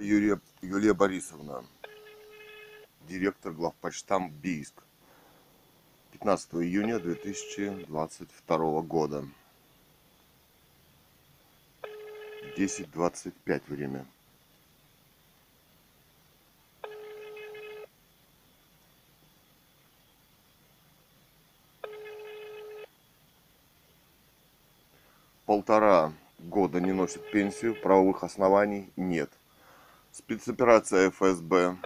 Юрия, Юлия Борисовна, директор главпочтам Бийск. 15 июня 2022 года. 10.25 время. Полтора года не носит пенсию, правовых оснований нет. Спецоперация ФСБ,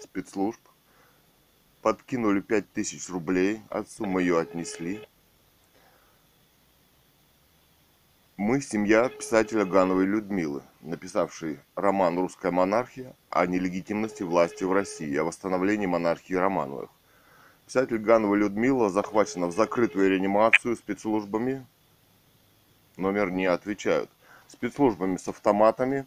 спецслужб, подкинули 5000 рублей, отцу мы ее отнесли. Мы семья писателя Гановой Людмилы, написавшей роман «Русская монархия» о нелегитимности власти в России, о восстановлении монархии Романовых. Писатель Ганова Людмила захвачена в закрытую реанимацию спецслужбами, номер не отвечают, спецслужбами с автоматами,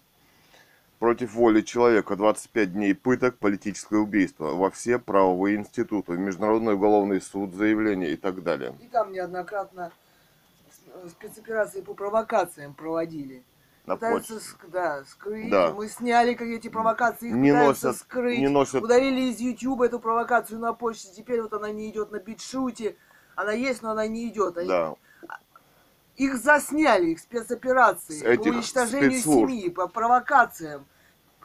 против воли человека 25 дней пыток, политическое убийство во все правовые институты, Международный уголовный суд, заявление и так далее. И там неоднократно спецоперации по провокациям проводили. На пытаются ск- да, скрыть. Да. Мы сняли как эти провокации, их Не пытаются носят- скрыть. не носят- Удалили из YouTube эту провокацию на почте. Теперь вот она не идет на битшуте. Она есть, но она не идет. Они- Да, Их засняли, их спецоперации С по уничтожению спецслужб. семьи, по провокациям.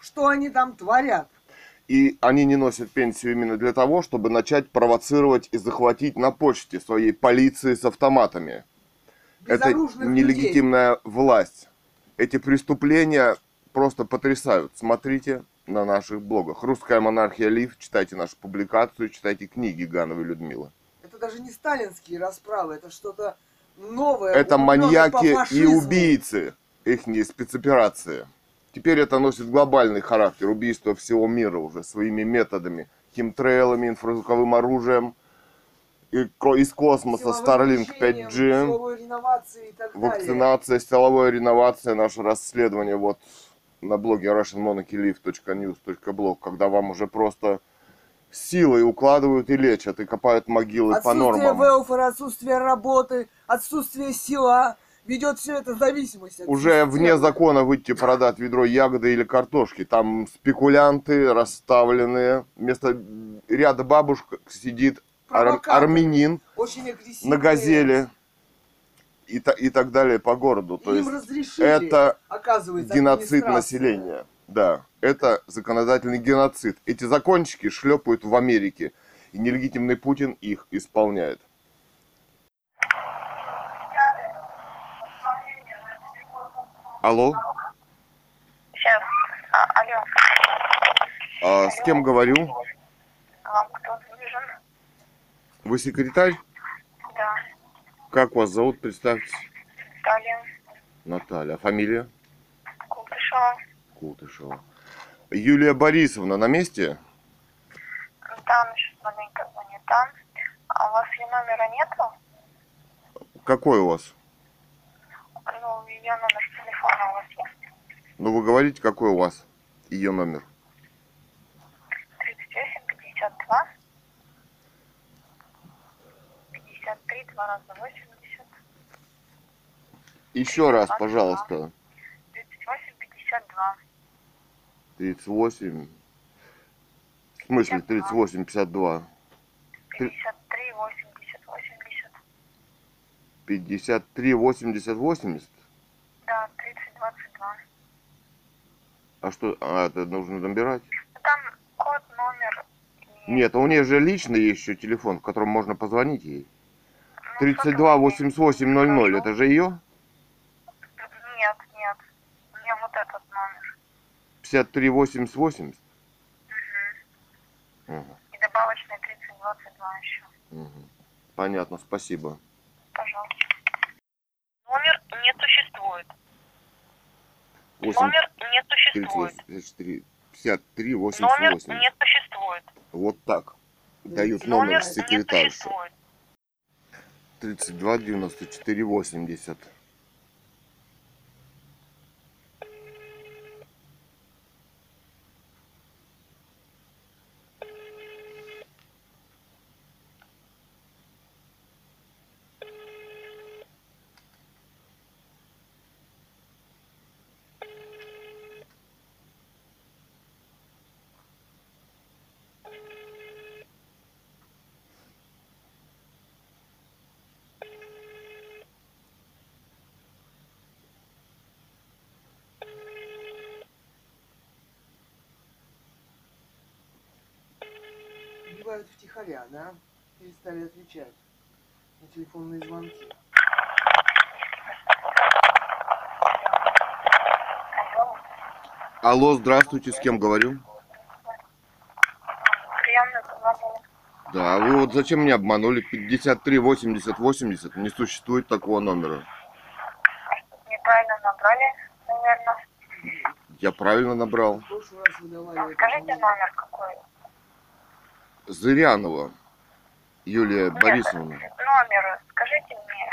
Что они там творят? И они не носят пенсию именно для того, чтобы начать провоцировать и захватить на почте своей полиции с автоматами. Это нелегитимная власть. Эти преступления просто потрясают. Смотрите на наших блогах. Русская монархия Лив. Читайте нашу публикацию, читайте книги Гановой Людмилы. Это даже не сталинские расправы, это что-то новое. Это маньяки и убийцы. Их спецоперации. Теперь это носит глобальный характер. Убийство всего мира уже своими методами. Химтрейлами, инфразвуковым оружием. Из космоса Starlink лечением, 5G. силовой реновацией и так далее. Вакцинация, силовая реновация, наше расследование вот на блоге russianmonarchylive.news.blog, когда вам уже просто силой укладывают и лечат, и копают могилы по Отсутствие нормам. велфора, отсутствие работы, отсутствие села ведет все это зависимость от Уже системы. вне закона выйти продать ведро ягоды или картошки. Там спекулянты расставленные. Вместо ряда бабушек сидит ар- армянин Очень на газели и, та- и так далее по городу. То Им есть разрешили, это геноцид населения. Да, это законодательный геноцид. Эти закончики шлепают в Америке, и нелегитимный Путин их исполняет. Алло, Сейчас. А, алло. а с кем говорю? Вам кто нужен? Вы секретарь? Да. Как вас зовут? Представьтесь. Сталин. Наталья. А Фамилия? Култышева. Кутышева. Юлия Борисовна на месте? Да, она сейчас маленько занята. А у вас ее номера нету? Какой у вас? Ну, ее номер телефона у вас есть? Ну, вы говорите, какой у вас ее номер? 38, 52. 53, 2 раза 80. Еще раз, пожалуйста. 38, 52. 38. В смысле 38, 52? 53, 80, 80. 53, 80, 80? Да, 30, 22. А что, а, это нужно набирать? Там код, номер. и- Нет, у нее же личный еще телефон, в котором можно позвонить ей. Ну, 32 что-то 88 00, Хорошо. это же ее? Нет, нет. Мне вот этот номер. 53 80 80? Угу, И добавочный 30, 22 еще. угу. Понятно, спасибо. Пожалуйста. Номер не существует. 8, Номер не существует. 34, 53 Номер 88. не существует. Вот так. Дают Номер номер существует. 32 94 80. Втихаря, да? Перестали отвечать на телефонные звонки. Алло, Алло, здравствуйте, с кем говорю? Да, вы вот зачем меня обманули? 53 80 80, не существует такого номера. Неправильно набрали, наверное. Я правильно набрал. Скажите номер? Зырянова Юлия Нет, Борисовна. Номер, скажите мне,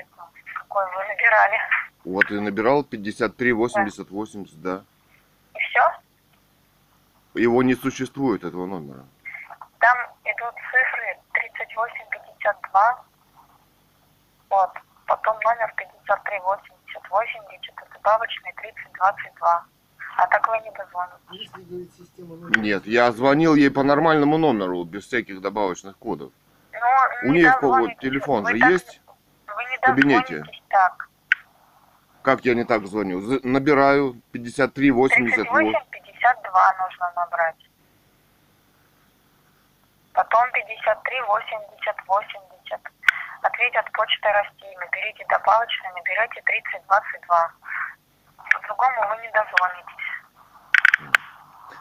это, какой вы набирали. Вот и набирал 53 80 80, да. И все? Его не существует, этого номера. Там идут цифры 3852. Вот. Потом номер 538080, это добавочный 3022. А так вы не дозвоните. Номер- Нет, я звонил ей по нормальному номеру, без всяких добавочных кодов. Но У не нее телефон Вы же так- есть? Вы не в кабинете? так. Как я не так звоню? Набираю 53 80 38 52 нужно набрать. Потом 53 80 80. Ответят почтой России. Наберите добавочный, наберете 30 22. По-другому вы не дозвонитесь.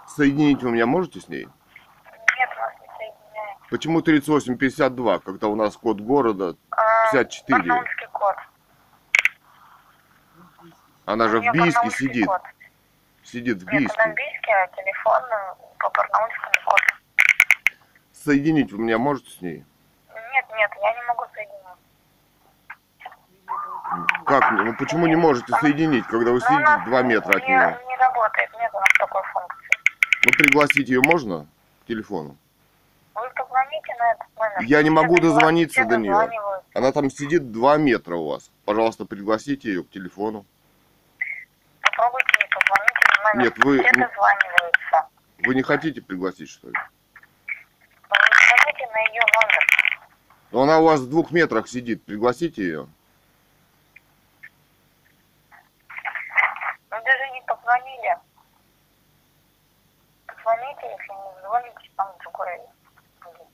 Соединить вы меня можете с ней? Нет, вас не соединяет. Почему 38 52, когда у нас код города? А, 54. Барнаульский код. Она же в Бийске сидит. код. Сидит в Нет, она в Бийске. Бийске, а телефон э, по барнаульскому коду. Соединить вы меня можете с ней? Нет, нет, я не могу соединить. Как? Ну почему не можете соединить, когда вы Ну, сидите 2 метра от не, нее? не работает, нет у нас такой функции. Ну пригласить ее можно к телефону? Вы позвоните на этот номер. Я не могу дозвониться до нее. Она там сидит 2 метра у вас. Пожалуйста, пригласите ее к телефону. Попробуйте не позвоните на номер. Нет, вы- ну-. Вы не хотите пригласить, что ли? Вы не звоните на ее номер. Но она у вас в двух метрах сидит. Пригласите ее. Вы даже не позвонили. Если не звоните, там другой будет.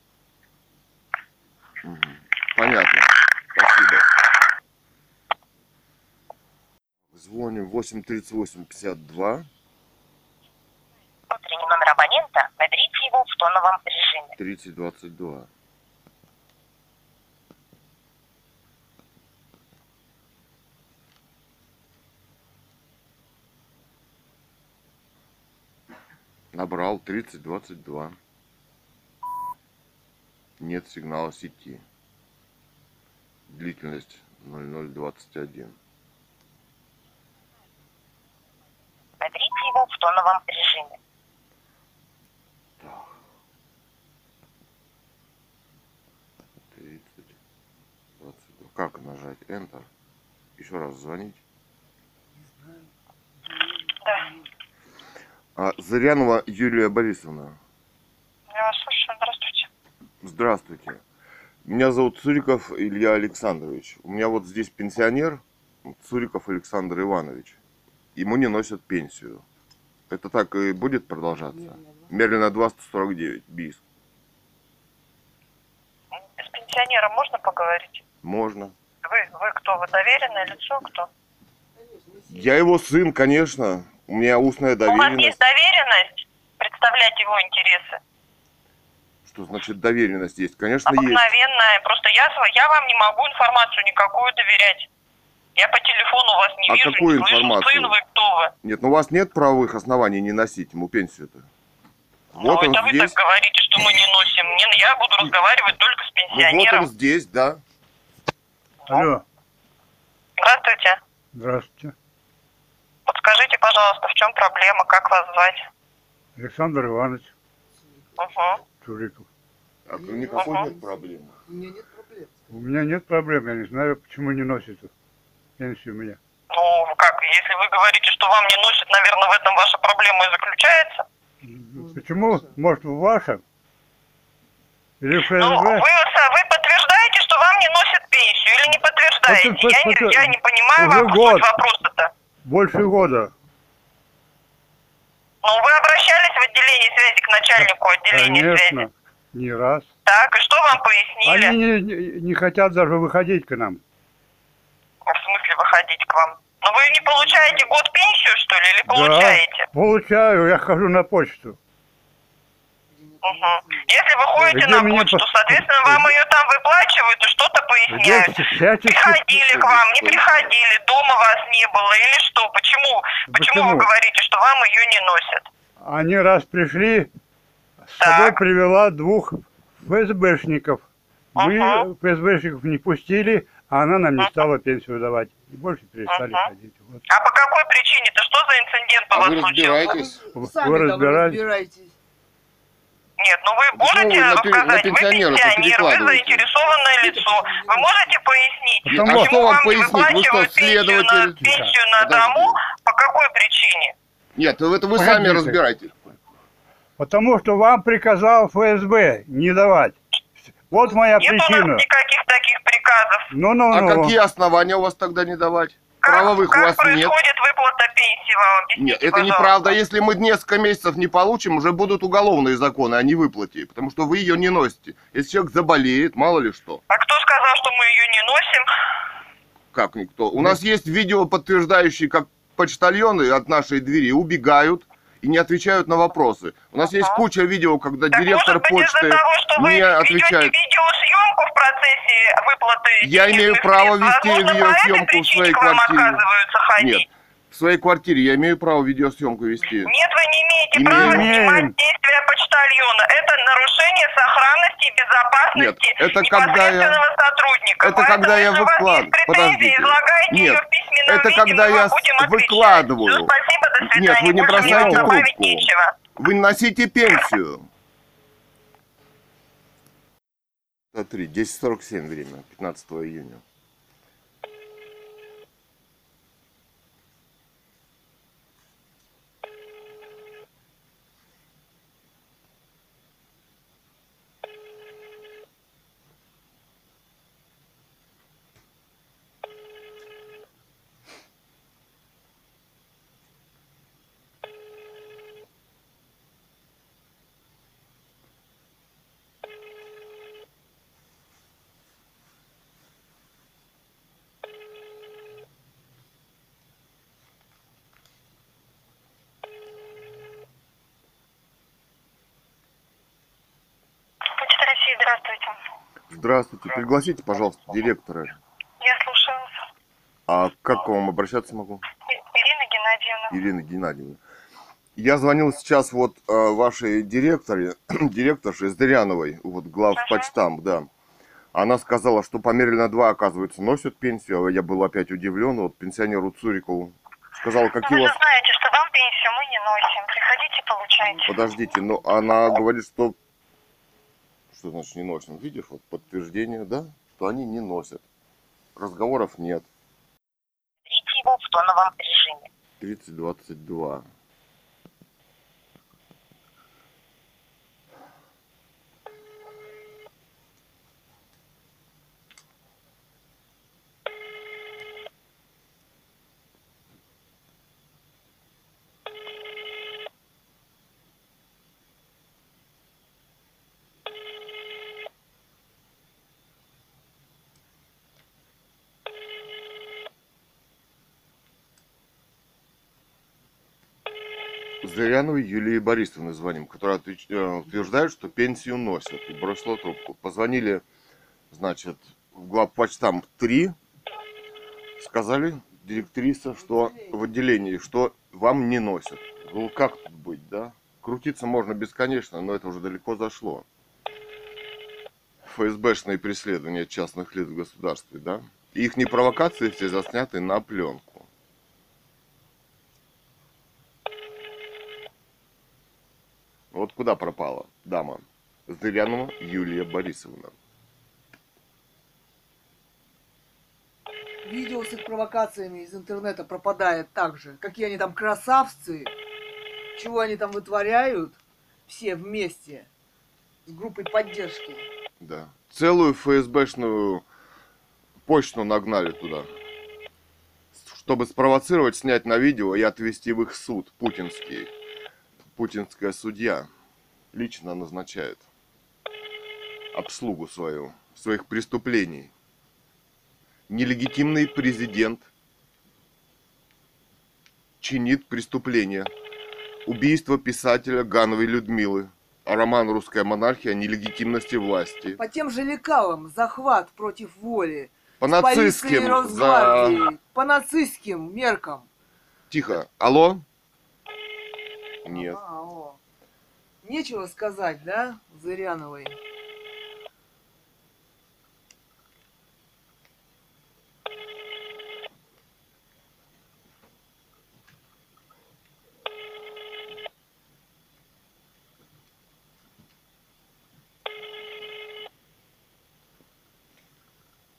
Мгм. Понятно. Спасибо. Звоним 838 52 Внутренний номер абонента, наберите его в тоновом режиме. 30 Набрал 30 22. Нет сигнала сети. Длительность 0021. Наберите его в тоновом режиме. Так. 30, 22. Как нажать Enter? Еще раз звонить. Да. А, Зырянова Юлия Борисовна. Я вас слушаю. Здравствуйте. Здравствуйте. Меня зовут Цуриков Илья Александрович. У меня вот здесь пенсионер Цуриков Александр Иванович. Ему не носят пенсию. Это так и будет продолжаться? Мерлина 249, БИС. С пенсионером можно поговорить? Можно. Вы, вы кто? Вы доверенное лицо? Кто? Я его сын, конечно. У меня устная У вас доверенность. есть доверенность представлять его интересы? Что значит доверенность есть? Конечно, есть. Обыкновенная. Просто я, я вам не могу информацию никакую доверять. Я по телефону вас не А вижу, какую не слышу. информацию? Сын вы, кто вы? Нет, ну у вас нет правовых оснований не носить ему пенсию-то. ну, Вот он это вы здесь. так говорите, что мы не носим. Мне, я буду разговаривать только с Ну, вот пенсионером. он здесь, да. Алло, Здравствуйте. здравствуйте. Подскажите, пожалуйста, в чем проблема, как вас звать? Александр Иванович Угу. Чуриков. А никакой Ага. нет проблемы. У меня нет проблем. У меня нет проблем, я не знаю, почему не носите пенсию меня. Ну, как, если вы говорите, что вам не носят, наверное, в этом ваша проблема и заключается. Почему? Может, в вашем? Или в Ну, вы, ФСБ? са- вы подтверждаете, что вам не носят пенсию или не подтверждаете? Вот, вот, я, не, вот, я не понимаю уже вам год. вопроса-то. Больше года. Ну, вы обращались в отделение связи к начальнику отделения связи? Конечно. Не раз. Так, и что вам пояснили? Они не, не- не хотят даже выходить к нам. В смысле выходить к вам? Ну вы не получаете год пенсию, что ли, или получаете? Да, получаю, я хожу на почту. Мгм. Если вы ходите Где на меня почту, пос- соответственно, вам ее там выплачивают и что-то поясняют. Где Приходили к вам, не приходили, дома вас не было или что? Почему? Почему, вы Почему? говорите, что вам ее не носят? Они раз пришли, с Так. собой привела двух ФСБшников. Мы Ага. ФСБшников не пустили, а она нам не стала пенсию давать. И больше перестали Ага. ходить. Вот. А по какой причине-то? Что за инцидент у А вас вы случился? разбираетесь? Вы Сами там разбирались? разбирайтесь. Нет, ну вы Почему можете на пен- на сказать, вы пенсионер, вы заинтересованное лицо. Вы можете пояснить, Потому почему что вам пояснить? Что, выплачивают пенсию на, пенсию на Подожди. дому? По какой причине? Нет, это вы Погодите. сами разбирайтесь. Потому что вам приказал ФСБ не давать. Вот моя Нет у нас причина. никаких таких приказов. Ну-ну-ну. А какие основания у вас тогда не давать? Как, Правовых как у вас нет. происходит выплата пенсии вам? Объясните, Нет, это пожалуйста. неправда. Если мы несколько месяцев не получим, уже будут уголовные законы о невыплате, потому что вы ее не носите. Если человек заболеет, мало ли что. А кто сказал, что мы ее не носим? Как никто. У нас есть видео, подтверждающие, как почтальоны от нашей двери убегают и не отвечают на вопросы. У нас есть Ага. куча видео, когда Так директор может быть почты того, что вы не ведете отвечает. Видеосъемку в процессе выплаты Я имею право вести видеосъемку в своей квартире. Нет. В своей квартире я имею право видеосъемку вести. Нет, вы не имеете Имею. права снимать действия почтальона. Это нарушение сохранности и безопасности Нет, это когда я- сотрудника. это Поэтому, когда я если у вас выклад- есть претензии, Подождите. излагайте ее Нет, это виде, когда я отвечать. выкладываю. Спасибо, до свидания. Нет, вы не бросайте трубку. нечего. Вы носите пенсию. Смотри, 10.47 время, 15 июня. Почта России, здравствуйте. Здравствуйте, пригласите, пожалуйста, директора. Я слушаю вас. А как к вам обращаться могу? Ирина Геннадьевна. Ирина Геннадьевна. Я звонил сейчас вот э, вашей директоре, директорше Зыряновой, вот глав Ага. почтам, да. Она сказала, что померили на два, оказывается, носят пенсию. А Я был опять удивлен. Вот пенсионеру Цурикову сказала, Вы какие у же вас... знаете, что вам пенсию мы не носим. Приходите, получайте. Подождите, но она говорит, что... Что значит не носим? Видишь, вот подтверждение, да? Что они не носят. Разговоров нет. Берите его в тоновом режиме. 3022. Зыряновой Юлии Борисовны звоним, которая отвеч- э, утверждает, что пенсию носят. И бросила трубку. Позвонили, значит, в главпочтам 3. Сказали директриса, что в отделении, что вам не носят. Ну как тут быть, да? Крутиться можно бесконечно, но это уже далеко зашло. ФСБшные преследования частных лиц в государстве, да? Их не провокации все засняты на пленку. Вот куда пропала дама? Зырянова Юлия Борисовна. Видео с их провокациями из интернета пропадает так же. Какие они там красавцы. Чего они там вытворяют. Все вместе. С группой поддержки. Да. Целую ФСБшную почту нагнали туда. Чтобы спровоцировать, снять на видео и отвезти в их суд путинский. Путинская судья лично назначает. обслугу свою, своих преступлений. Нелегитимный президент чинит преступление. Убийство писателя Гановой Людмилы. А роман «Русская монархия» о нелегитимности власти. По тем же лекалам захват против воли. По нацистским... За... По нацистским меркам. Тихо. Алло? Нет. А, о. Нечего сказать, да, Зыряновой?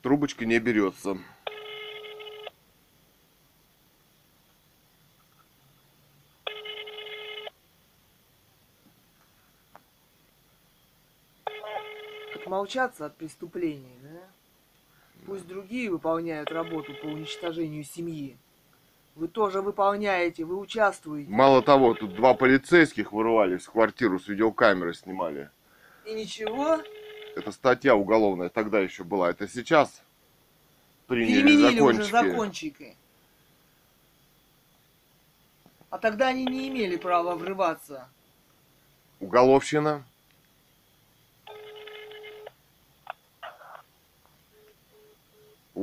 Трубочка не берется. Отмолчаться от преступлений, да? Пусть другие выполняют работу по уничтожению семьи. Вы тоже выполняете, вы участвуете. Мало того, тут два полицейских вырвались в квартиру с видеокамеры снимали. И ничего, Это статья уголовная тогда еще была. Это сейчас приняли переменили уже закончики. закончики. А тогда они не имели права врываться. Уголовщина.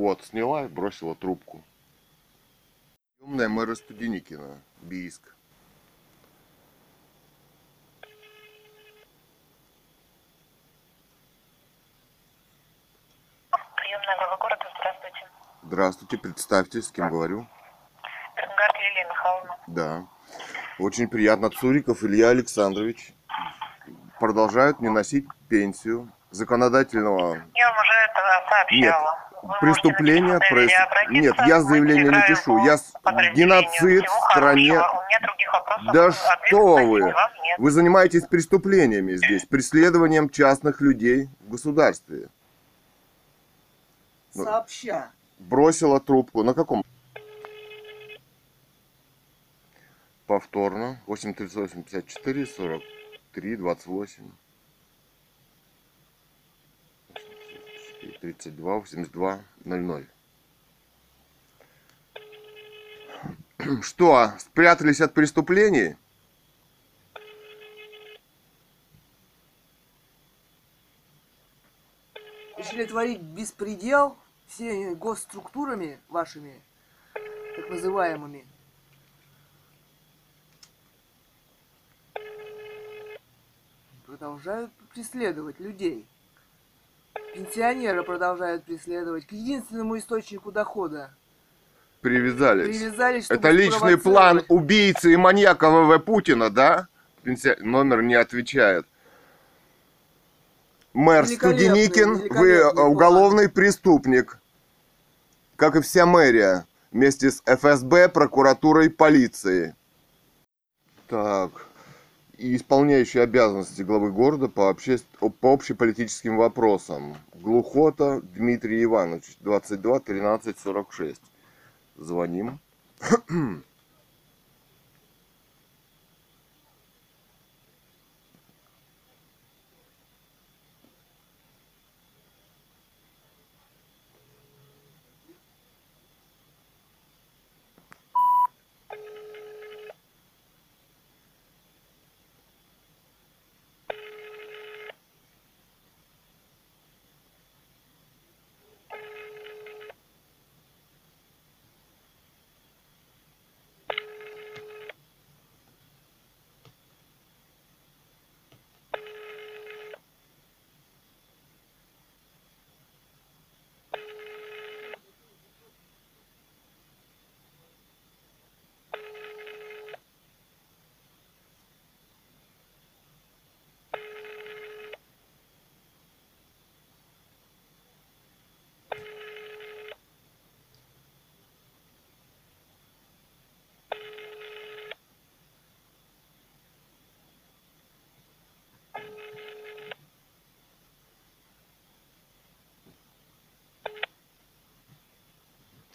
Вот, сняла и бросила трубку. Умная мэра Студеникина, Бийск. Приемная глава города, здравствуйте. Здравствуйте, представьтесь, с кем говорю. Бернгард Лилия Михайловна. Да. Очень приятно. Цуриков Илья Александрович продолжают не носить пенсию законодательного Я вам уже это сообщала. Можете преступление проис-. Нет, я заявление не пишу. Я геноцид в стране. Да что вы? Вы занимаетесь преступлениями здесь, преследованием частных людей в государстве. Ну. Сообща. Бросила трубку. На каком? Повторно. 838 54 43 28. 32 82 00. Что, спрятались от преступлений? Решили творить беспредел всеми госструктурами вашими, так называемыми. Продолжают преследовать людей. Пенсионеры продолжают преследовать к единственному источнику дохода. Привязались. Привязались, Это личный план убийцы и маньяка ВВ Путина, да? Пенсия- Номер не отвечает. Мэр Великолепный, Студеникин, вы э, план. уголовный преступник. Как и вся мэрия. Вместе с ФСБ, прокуратурой, полицией. Так. И исполняющий обязанности главы города по, обще... по общеполитическим вопросам. Глухота Дмитрий Иванович, 22 13 46. Звоним.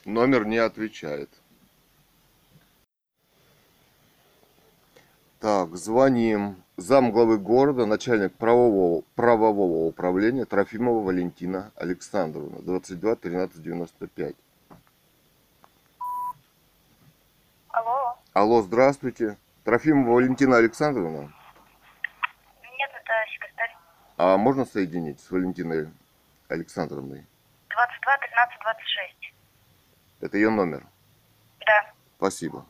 Номер не отвечает. Так, звоним. Зам главы города, начальник правового, правового управления Трофимова Валентина Александровна, 22 13 95. Алло. Алло, здравствуйте. Трофимова Валентина Александровна. Нет, это секретарь. А можно соединить с Валентиной Александровной? 22 13 26. Это ее номер. Да. Спасибо.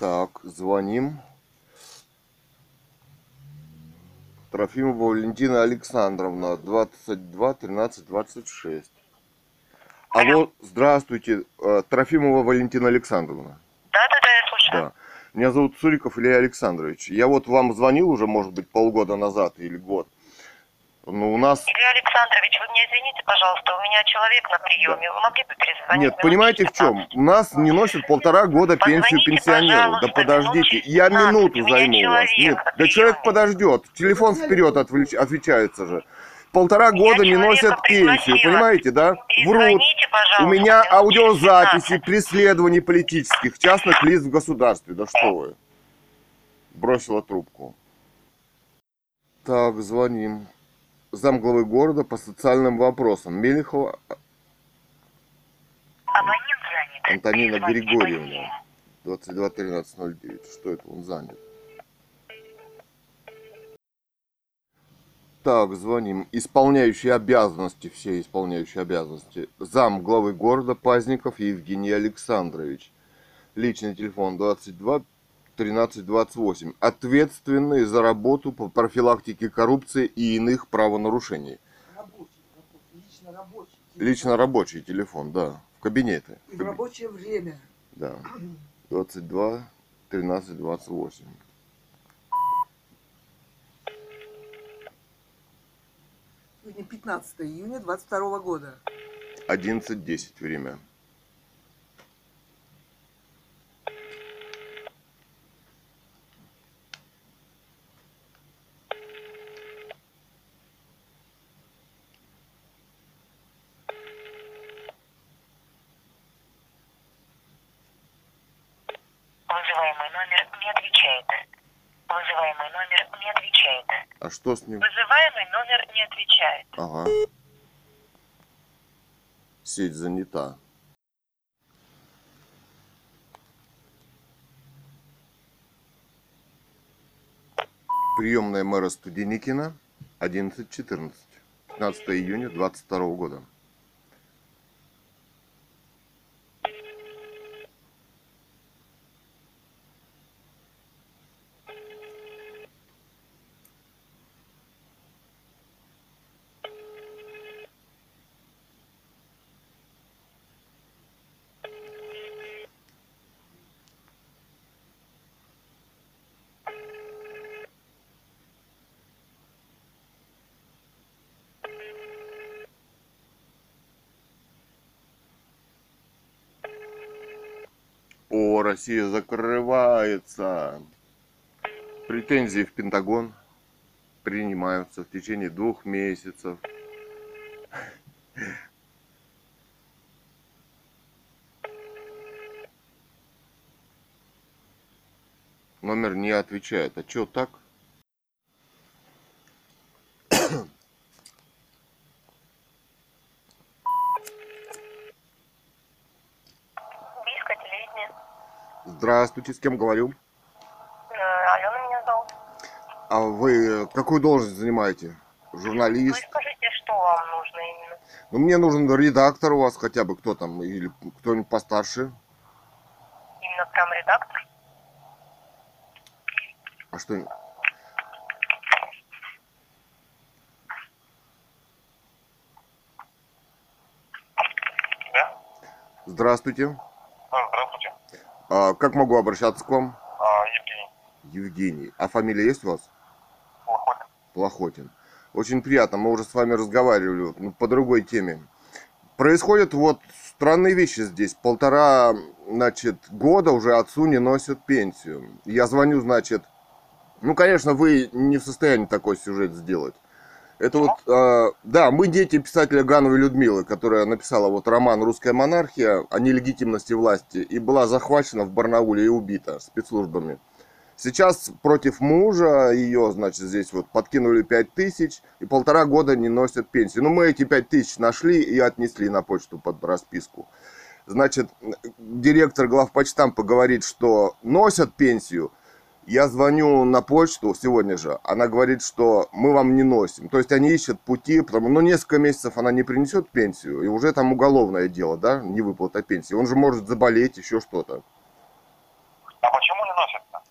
Так, звоним. Трофимова Валентина Александровна, 22 13 26. Алло, здравствуйте. Э, Трофимова Валентина Александровна. Да, да, да, я слушаю. Да. Меня зовут Цуриков Илья Александрович. Я вот вам звонил уже, может быть, полгода назад или год. Но у нас... Илья Александрович, вы мне извините, пожалуйста, у меня человек на приеме. Вы могли бы перезвонить? Нет, понимаете в чем? 15? У нас не носят полтора года пенсию Позвоните, пенсионеру. Да подождите, я через 15. минуту меня займу у вас. Нет, да человек подождет. Телефон вперед отвлеч- отвечается же. Полтора года не носят пенсию, понимаете, да? Врут. У меня аудиозаписи 15. преследований политических частных лиц в государстве. Да что вы? Бросила трубку. Так, звоним. Замглавы города по социальным вопросам. Мелехова. Антонина Григорьевна. позднее. 22.13.09. Что это? Он занят. Так, звоним. Исполняющий обязанности, все исполняющие обязанности. Зам главы города Пазников Евгений Александрович. Личный телефон 22 13 28. Ответственный за работу по профилактике коррупции и иных правонарушений. Рабочий, рабочий, лично рабочий. Лично рабочий телефон, да. В кабинеты. И в рабочее время. Да. 22 13 28. Сегодня 15 июня 22 года. 11.10 время. Вызываемый номер не отвечает. Вызываемый номер не отвечает. А что с ним? Вызываемый номер не отвечает. Ага. Сеть занята. Приемная мэра Студеникина 11.14. 15 июня 22 года. О, Россия закрывается. Претензии в Пентагон принимаются в течение двух месяцев. Номер не отвечает. А чё так? Бийское телевидение. Здравствуйте, с кем говорю? Э, Алена меня зовут. А вы какую должность занимаете? Вы Журналист? скажите, что вам нужно именно? Ну, мне нужен редактор у вас хотя бы, кто там, или кто-нибудь постарше. Именно прям редактор? А что? Да. Здравствуйте. А, здравствуйте. А, как могу обращаться к вам? А, Евгений. Евгений. А фамилия есть у вас? Плохотин. Плохотин. Очень приятно, мы уже с вами разговаривали ну, по другой теме. Происходят вот странные вещи здесь. Полтора, значит, года уже отцу не носят пенсию. Я звоню, значит, ну, конечно, вы не в состоянии такой сюжет сделать. Это вот, э, да, мы дети писателя Гановой Людмилы, которая написала вот роман «Русская монархия» о нелегитимности власти и была захвачена в Барнауле и убита спецслужбами. Сейчас против мужа ее, значит, здесь вот подкинули 5 тысяч и полтора года не носят пенсии. Ну, мы эти 5 тысяч нашли и отнесли на почту под расписку. Значит, директор главпочтампа говорит, что носят пенсию. Я звоню на почту сегодня же, она говорит, что мы вам не носим. То есть они ищут пути, потому ну несколько месяцев она не принесет пенсию, и уже там уголовное дело, да, не выплата пенсии. Он же может заболеть, еще что-то. А почему не носят-то?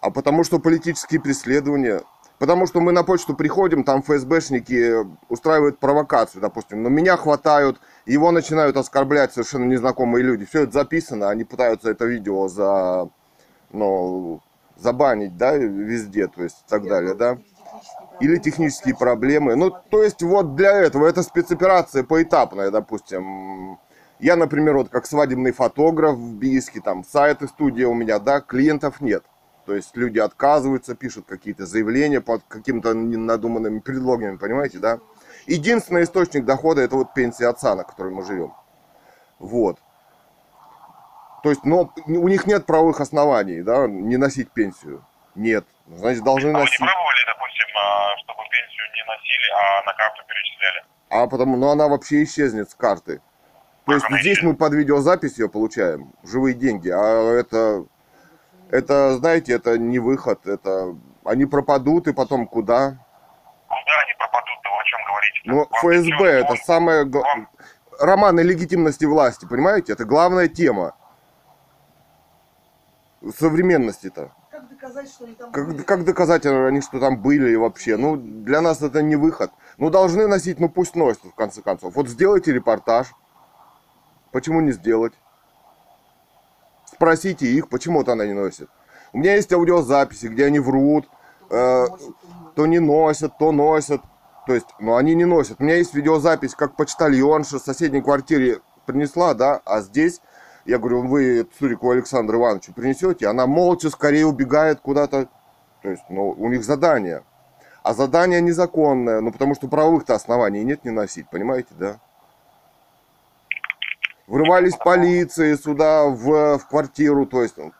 А потому что политические преследования. Потому что мы на почту приходим, там ФСБшники устраивают провокацию, допустим. Но меня хватают, его начинают оскорблять совершенно незнакомые люди. Все это записано, они пытаются это видео за, ну, забанить, да, везде, то есть и так далее, да. Или технические проблемы. Ну, то есть вот для этого, это спецоперация поэтапная, допустим. Я, например, вот как свадебный фотограф в Бийске, там сайты, студия у меня, да, клиентов нет. То есть люди отказываются, пишут какие-то заявления под какими-то надуманными предлогами, понимаете, да? Единственный источник дохода это вот пенсия отца, на которой мы живем. Вот. То есть, но у них нет правовых оснований, да, не носить пенсию. Нет. Значит, должны А носить. пробовали, допустим, а, чтобы пенсию не носили, а на карту перечисляли? А потому, ну она вообще исчезнет с карты. То есть здесь мы под видеозапись ее получаем, живые деньги, а это, это, знаете, это не выход, это, они пропадут и потом куда? Куда они пропадут-то, вы о чем говорите? Ну, Вам ФСБ это вам- самое... вам- Роман о легитимности власти, понимаете? Это главная тема современности-то. Как доказать, что они там Как, были? как доказать они, что там были вообще? Ну, для нас это не выход. Ну, должны носить, ну пусть носят, в конце концов. Вот сделайте репортаж. Почему не сделать? Спросите их, почему вот она не носит. У меня есть аудиозаписи, где они врут, э, то не носят, то носят. То есть, ну, они не носят. У меня есть видеозапись, как почтальонша в соседней квартире принесла, да, а здесь, я говорю, вы Цурику Александру Ивановичу принесете, она молча скорее убегает куда-то. То есть, ну, у них задание. А задание незаконное, ну, потому что правовых-то оснований нет не носить, понимаете, да? Врывались полиции сюда, в, в квартиру, то есть, ну,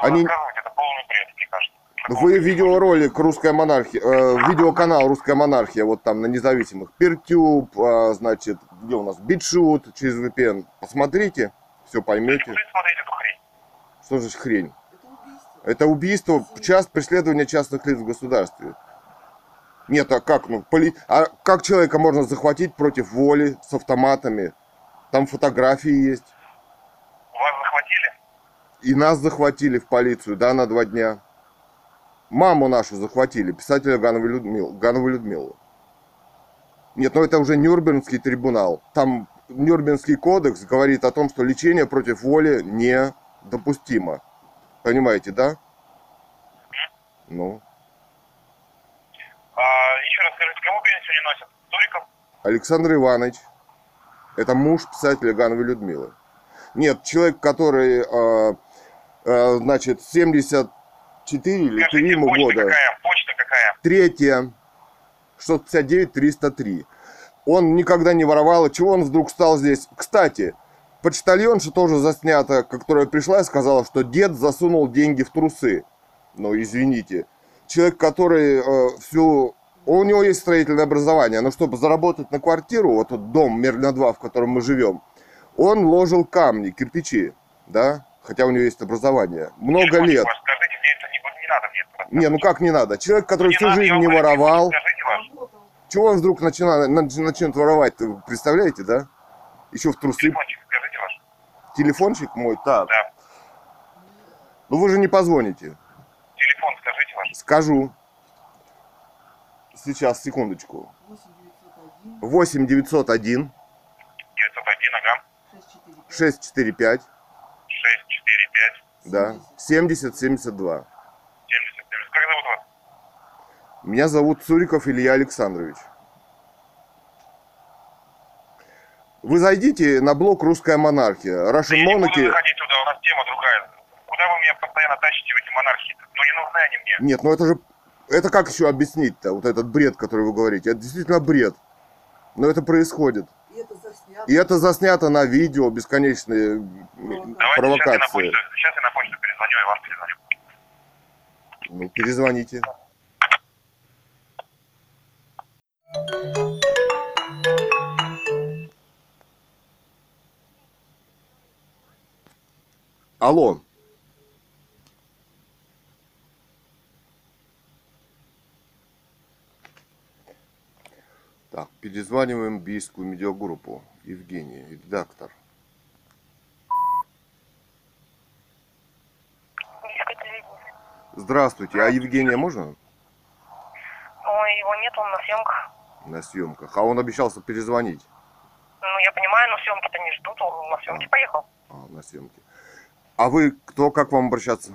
они- кажется. вы видеоролик «Русская монархия», э, видеоканал «Русская монархия», вот там на независимых, Пертюб, э, значит, где у нас, Битшут через VPN, посмотрите, все поймете, что же хрень. Это убийство. Это убийство, часть преследования частных лиц в государстве. Нет, а как, ну, поли... а как человека можно захватить против воли с автоматами? Там фотографии есть. Вас захватили? И нас захватили в полицию, да, на два дня. Маму нашу захватили, писателя Ганову Людмилу. Ганову Людмилу. Нет, ну это уже Нюрнбергский трибунал. Там Нюрнбергский кодекс говорит о том, что лечение против воли недопустимо. Понимаете, да? Ну, А, еще раз скажите, кому пенсию не носят? Туриков? Александр Иванович. Это муж писателя Гановой Людмилы. Нет, человек, который, э, э, значит, 74 или 3 Скажите, ему почта года. какая? Почта какая? Третье, 659-303. Он никогда не воровал. И чего он вдруг стал здесь? Кстати, почтальонша тоже заснята, которая пришла и сказала, что дед засунул деньги в трусы. Ну, извините. Человек, который э, всю... У него есть строительное образование, но чтобы заработать на квартиру, вот тот дом Мерлина 2, в котором мы живем, он ложил камни, кирпичи, да, хотя у него есть образование. Много лет. Скажите, мне это не, не надо мне это. Не, ну как не надо? Человек, который Не всю надо, жизнь не воровал, Скажите. Чего он вдруг начинает, начнет воровать, представляете, да? Еще в трусы. Телефончик скажите ваш. Телефончик мой, так. Да. Ну вы же не позвоните. Телефон скажите ваш. Скажу. Сейчас, секундочку. 8 8 901 901 901, ага. 645 645, 645 да, 70 72. 70 70. Как зовут вас? Меня зовут Цуриков Илья Александрович. Вы зайдите на блог «Русская монархия». Russian Я не буду Monarchy. заходить туда, у нас тема другая. Куда вы меня постоянно тащите в эти монархии? Ну не нужны они мне. Нет, ну это же Это как еще объяснить-то, вот этот бред, который вы говорите? Это действительно бред. Но это происходит. И это заснято. И это заснято на видео, бесконечные Давайте сейчас я на провокации. почту, сейчас я на почту перезвоню и вас перезвоню. Ну, перезвоните. Алло. Так, перезваниваем бийскую медиагруппу. Евгений, редактор. Здравствуйте, а Евгения можно Ой, его нет, он на съемках. На съемках? А он обещался перезвонить. Ну, я понимаю, но съемки-то не ждут, он на съемки поехал. А, на съемки. А вы кто, как вам обращаться?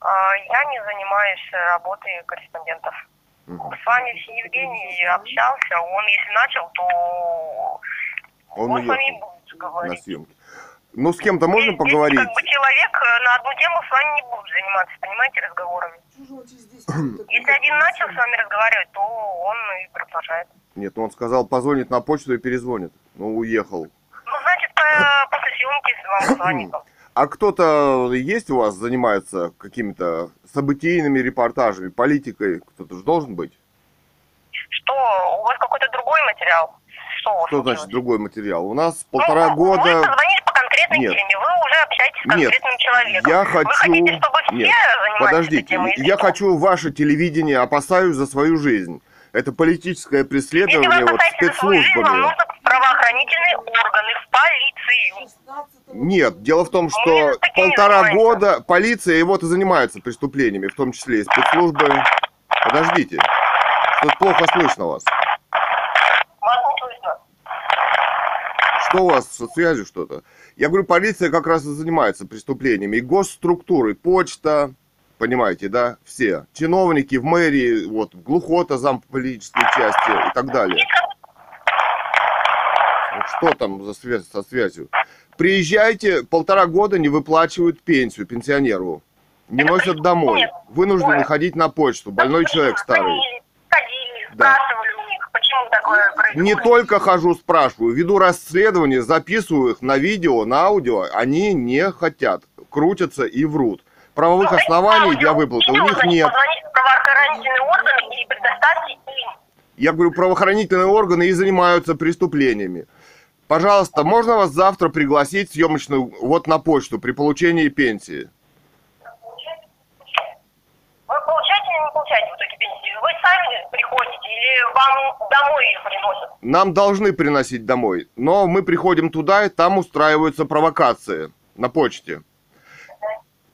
А, я не занимаюсь работой корреспондентов. Мгм. С вами Евгений общался, он если начал, то Он он с вами будет на говорить. Ну, с кем-то можно Здесь поговорить? Как бы человек э, на одну тему с вами не будет заниматься, понимаете, разговорами. Чего же он через 10 минут так Если один начал с вами разговаривать, то он и продолжает. Нет, он сказал, позвонит на почту и перезвонит. Ну, уехал. Ну, значит, э, после съемки вам звонит. А кто-то есть у вас, занимается какими-то событийными репортажами, политикой? Кто-то же должен быть? Что, у вас какой-то другой материал? Вас Что значит другой материал? У нас Ну, полтора Вы года... позвонили по конкретной Нет. теме, вы уже общаетесь с Нет, конкретным человеком. я Вы хотите, хочу- чтобы все Нет, занимались этой Подождите, или я хочу ваше телевидение, опасаюсь за свою жизнь. Это политическое Если преследование вы вот жизнь, вам нужно в правоохранительные органы, в полицию. 16 Нет, дело в том, Мы что полтора года полиция и вот и занимается преступлениями, в том числе и спецслужбы. Подождите, что-то плохо слышно. Вас не слышно. Что у вас со связью что-то? Я говорю, полиция как раз и занимается преступлениями. И госструктуры, почта, понимаете, да, все. Чиновники в мэрии, вот, глухота, зам политической части и так далее. Что там за связь со связью? Приезжайте, полтора года не выплачивают пенсию пенсионеру. Не носят домой. Вынуждены ходить на почту. Больной человек старый. Да. спрашивали у них, почему такое происходит. Не только хожу, спрашиваю, веду расследование, записываю их на видео, на аудио. Они не хотят, крутятся и врут. Правовых Ну, оснований для выплаты у них нет. Я говорю, правоохранительные органы и занимаются преступлениями. Пожалуйста, можно вас завтра пригласить съемочную вот на почту при получении пенсии? Вы получаете или не получаете в итоге пенсию? Вы сами приходите или вам домой ее приносят? Нам должны приносить домой, но мы приходим туда, и там устраиваются провокации на почте.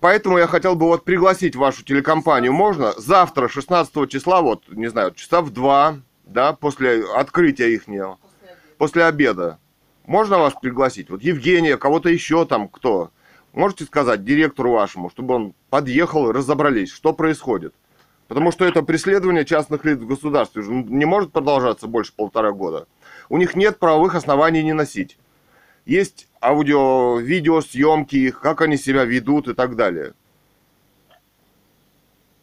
Поэтому я хотел бы вот пригласить вашу телекомпанию. Можно завтра, 16 числа, вот, не знаю, часа в два, да, после открытия ихнего, после после обеда. Можно вас пригласить? Вот Евгения, кого-то еще там, кто? Можете сказать директору вашему, чтобы он подъехал и разобрались, что происходит? Потому что это преследование частных лиц в государстве уже не может продолжаться больше полтора года. У них нет правовых оснований не носить. Есть аудио, видео, съемки их, как они себя ведут и так далее.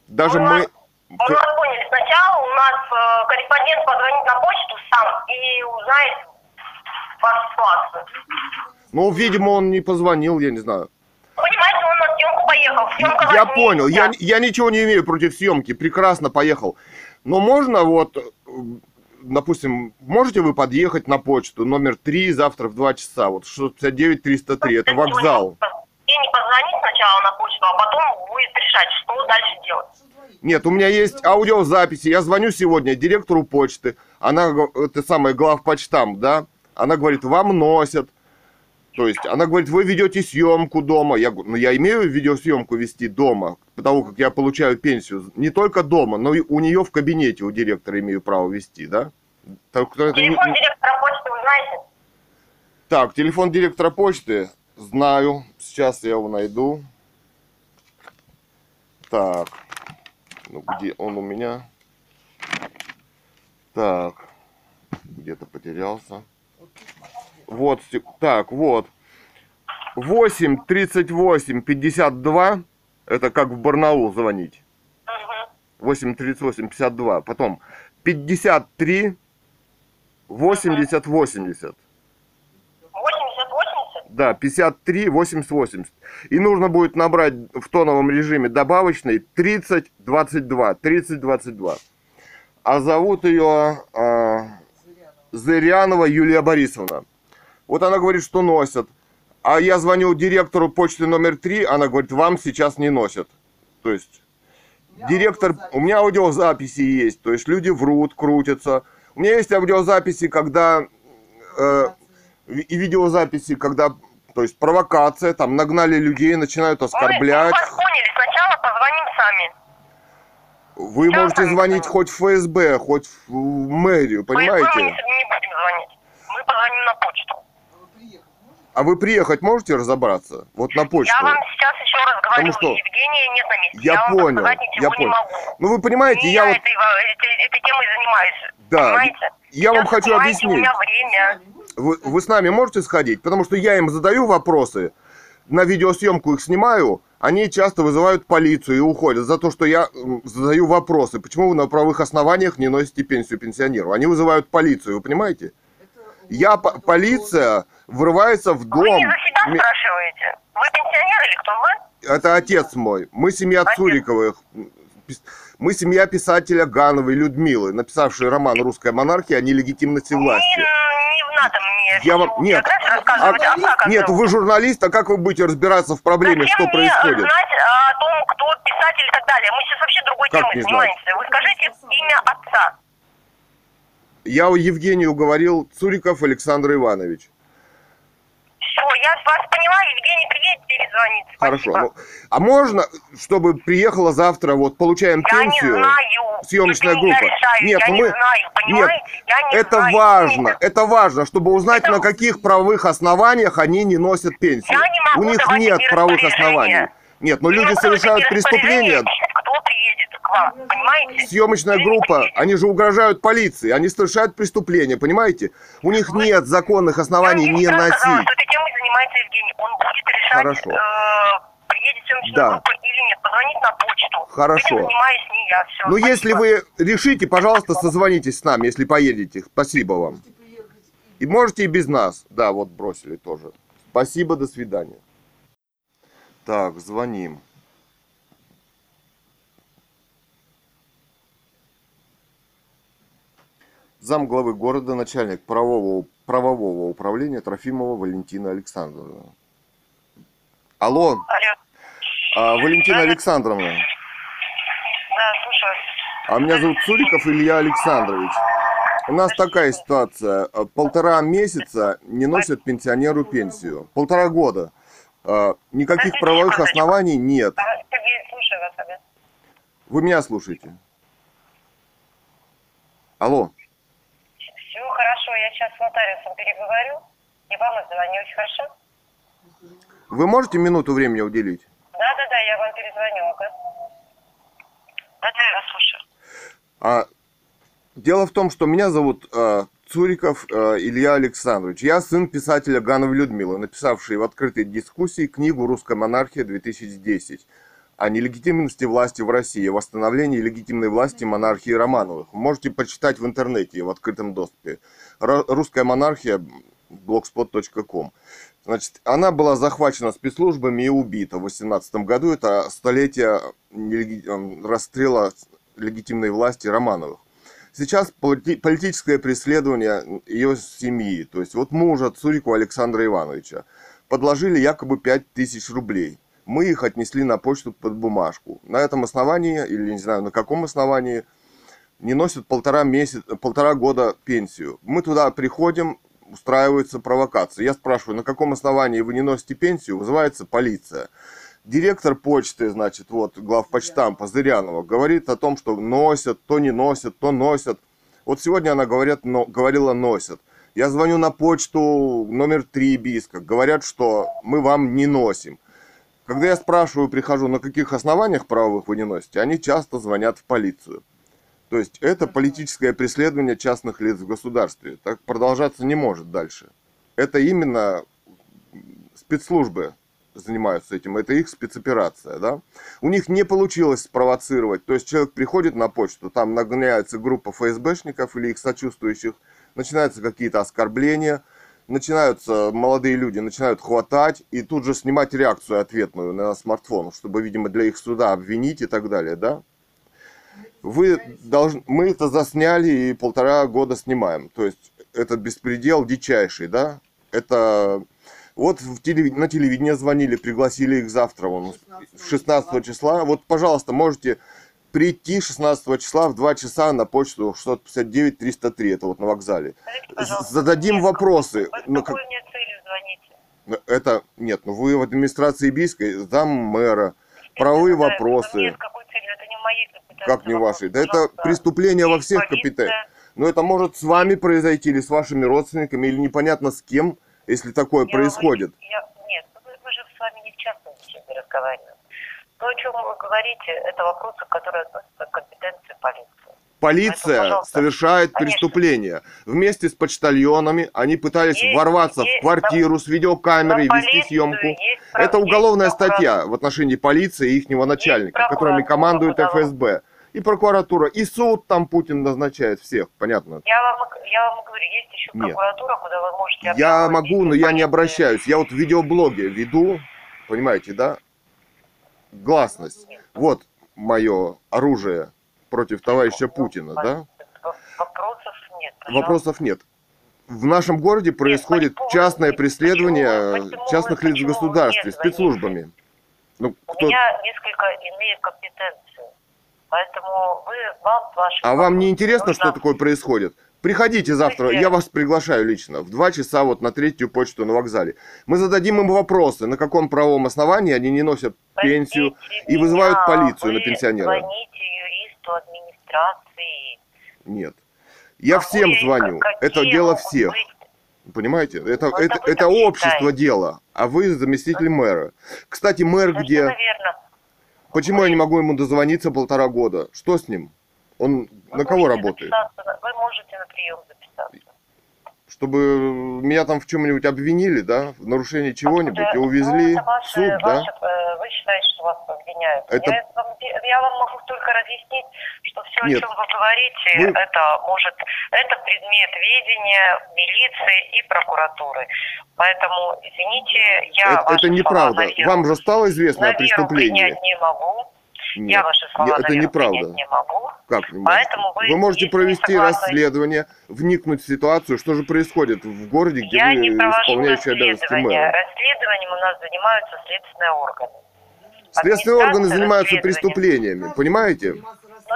Даже Ну, мы... Вы нас поняли. Сначала у нас э, корреспондент позвонит на почту сам и узнает вашу ситуацию. Ну, видимо, он не позвонил, я не знаю. Понимаете, он на съемку поехал. Съемка Я понял, я, я ничего не имею против съемки, прекрасно поехал. Но можно вот, э, допустим, можете вы подъехать на почту номер 3 завтра в 2 часа, вот 659 303, это вокзал. И не позвонить сначала на почту, а потом будет решать, что дальше делать. Нет, у меня есть аудиозаписи, я звоню сегодня директору почты, она, г- это самая главпочтам, да, она говорит, вам носят. То есть она говорит, вы ведете съемку дома. Я говорю, ну я имею видеосъемку вести дома, потому как я получаю пенсию. Не только дома, но и у нее в кабинете, у директора имею право вести, да? Так, что это Телефон директора почты вы знаете? Так, телефон директора почты знаю. Сейчас я его найду. Так. Ну, где он у меня? Так. Где-то потерялся. Вот, так, вот. 8 38 52. Это как в Барнаул звонить. Угу. 838 52. Потом 53 80 80. 80-80? Да, 53 80 80. И нужно будет набрать в тоновом режиме добавочный 30 22. 30 22. А зовут ее а, Зырянова Юлия Борисовна. Вот она говорит, что носят. А я звоню директору почты номер 3, она говорит, вам сейчас не носят. То есть директор, у меня аудиозаписи есть, то есть люди врут, крутятся. У меня есть аудиозаписи, когда э, и видеозаписи, когда, то есть провокация, там нагнали людей, начинают Мы, оскорблять. мы вас поняли, сначала позвоним сами. Вы Чё можете звонить звонить? хоть в ФСБ, хоть в мэрию, Мы, мы не, понимаете? не будем звонить. Мы позвоним на почту. А вы приехать можете разобраться? Вот на почту. Я вам сейчас еще раз говорю, Потому что- Евгения нет на месте. Я вам понял, подсказать я ничего не понял. могу. Ну вы понимаете, Не я вот, этой, этой, этой темой занимаюсь. Да, Понимаете? я вам Сейчас, хочу понимаете, объяснить. У меня время. Вы, вы с нами можете сходить? Потому что я им задаю вопросы, на видеосъемку их снимаю, они часто вызывают полицию и уходят за то, что я задаю вопросы. Почему вы на правовых основаниях не носите пенсию пенсионеру? Они вызывают полицию, вы понимаете? Я, по- полиция врывается в дом. Вы не за себя Ме- спрашиваете? Вы пенсионер или кто вы? Это отец мой. Мы семья Отец. Цуриковых. Мы семья писателя Гановой Людмилы, написавшей роман «Русская монархия» о нелегитимности власти. Не, не надо мне Я вам- нет. а, это? Нет, вы журналист, а как вы будете разбираться в проблеме, Зачем что мне происходит? знать а, о том, кто писатель и так далее? Мы сейчас вообще другой Как темой занимаемся. Вы скажите имя отца. Я у Евгению говорил Цуриков Александр Иванович. Все, я вас поняла, Евгений приедет, перезвонит. Хорошо. Спасибо. Ну, а можно, чтобы приехала завтра, вот получаем Я не пенсию? знаю. съемочная Это не группа. Я решаю. Нет, я ну не мы- знаю, понимаете? я не Это знаю. важно, Нет. это важно, чтобы узнать, Это- на каких правовых основаниях они не носят пенсию. Я не могу У них нет правовых оснований. Нет, но Не люди могу совершают преступления. Кто приедет к вам, понимаете? Съемочная не группа, приедет. они же угрожают полиции, они совершают преступления, понимаете? У них нет законных оснований Я не вам сказала, носить. что этой темой занимается Евгений. Он будет решать, Хорошо. э, приедет съемочная Да. группа или нет. Позвонить на почту. Хорошо. Этим занимаюсь не я. Все, Ну, если вы решите, пожалуйста, созвонитесь с нами, если поедете. Спасибо вам. И можете и без нас. Да, вот бросили тоже. Спасибо, до свидания. Так, звоним. Зам главы города, начальник правового, правового управления Трофимова Валентина Александровна. Алло, Алло. а, Валентина Александровна. Да, слушаю. А меня зовут Цуриков Илья Александрович. У нас такая ситуация. Э, Полтора месяца не носят пенсионеру пенсию. Полтора года. Э, Никаких правовых оснований нет. А, Сергей, слушаю вас. ага. Вы меня слушаете? Алло. Все хорошо, я сейчас с нотариусом переговорю. И вам отзвонюсь, хорошо? Вы можете минуту времени уделить? Да-да-да, я вам перезвоню, ага. Да-да, я вас слушаю. А, дело в том, что меня зовут э, Цуриков э, Илья Александрович. Я сын писателя Гановой Людмилы, написавшей в открытой дискуссии книгу «Русская монархия-2010» о нелегитимности власти в России, восстановлении легитимной власти монархии Романовых. Вы можете почитать в интернете в открытом доступе. Русская монархия blogspot.com. Значит, она была захвачена спецслужбами и убита в 18 году. Это столетие эм, расстрела легитимной власти Романовых. Сейчас полити- политическое преследование ее семьи, то есть вот мужа Цурикова Александра Ивановича, подложили якобы 5000 рублей. Мы их отнесли на почту под бумажку. На этом основании, или не знаю на каком основании, не носят полтора, месяца, полтора года пенсию. Мы туда приходим, устраивается провокация. Я спрашиваю, на каком основании вы не носите пенсию? Вызывается полиция. Директор почты, значит, вот главпочтампа Зырянова, говорит о том, что носят, то не носят, то носят. Вот сегодня она говорят, но, говорила носят. Я звоню на почту номер 3 Биска. Говорят, что мы вам не носим. Когда я спрашиваю, прихожу, на каких основаниях правовых вы не носите, они часто звонят в полицию. То есть это политическое преследование частных лиц в государстве. Так продолжаться не может дальше. Это именно спецслужбы занимаются этим, это их спецоперация, да. У них не получилось спровоцировать, то есть человек приходит на почту, там нагоняется группа ФСБшников или их сочувствующих, начинаются какие-то оскорбления, начинаются молодые люди начинают хватать и тут же снимать реакцию ответную на смартфон, чтобы, видимо, для их суда обвинить и так далее, да? Вы должны, мы это засняли и полтора года снимаем. То есть этот беспредел дичайший, да? Это вот в телеви- на телевидение звонили, пригласили их завтра, вон, 16 числа. Вот, пожалуйста, можете прийти 16 числа в 2 часа на почту 659-303, это вот на вокзале. Скажите, Зададим нет, вопросы. Вы с Ну, как- мне целью звоните? Ну, Это нет, ну вы в администрации Бийской, зам мэра, правовые Это- это вопросы. Нет, какой целью? Это не моей. Как не ваши? Да это преступление во всех капиталах. Но это может с вами произойти или с вашими родственниками, или непонятно с кем, если такое Я- происходит. я- нет, мы, мы же с вами не в частной беседе разговариваем. То, о чем вы говорите, это вопросы, которые относятся к компетенции полиции. Полиция Поэтому, совершает конечно. преступление. Вместе с почтальонами они пытались Есть- ворваться в есть- квартиру с видеокамерой, вести съемку. есть Это уголовная есть статья в отношении полиции и ихнего начальника, которыми командует. ФСБ. И прокуратура, и суд там Путин назначает всех, понятно? Я вам, я вам говорю, есть еще Нет. прокуратура, куда вы можете Я могу, но я не обращаюсь. Я вот в видеоблоге веду, понимаете, да? Гласность. Вот мое оружие против товарища Путина, да? Вопросов нет. пожалуйста. Вопросов нет. В нашем городе происходит почему- частное преследование почему частных лиц в государстве спецслужбами. Ну, У кто... меня несколько иные компетенции. Поэтому вы, вам с вашим... А вам не интересно, что такое происходит? Приходите завтра, я вас приглашаю лично, в 2 часа вот на третью почту на вокзале. Мы зададим им вопросы, на каком правом основании они не носят пенсию Простите и вызывают меня, полицию на вы пенсионера. звоните юристу администрации. Нет. Я всем Какие- звоню. Это дело всех. быть? Понимаете? Это, Ну, это, это вы общество считаете. дело, а вы заместитель мэра. Кстати, мэр Совершенно где? верно. Почему я не могу ему дозвониться полтора года? Что с ним? Он Вы на кого работает? Вы можете на прием записаться. Чтобы меня там в чем-нибудь обвинили, да? В нарушении чего-нибудь и Откуда? увезли Ну, это в ваши- суд, да? ваши, э, вы считаете, что вас обвиняют. Это- Я, вам, я вам могу только разъяснить, что все, Нет. о чем вы говорите, Вы- это может, это предмет ведения милиции и прокуратуры. Поэтому, извините, я Это, ваши это неправда. Вам же стало известно о преступлении? принять не могу. Я Нет, ваши слова это неправда. не могу. Как не Поэтому можете? вы, можете провести расследование, вникнуть в ситуацию, что же происходит в городе, где Я вы не провожу исполняющий обязанности мэра. Расследованием у нас занимаются следственные органы. Следственные органы занимаются преступлениями, понимаете?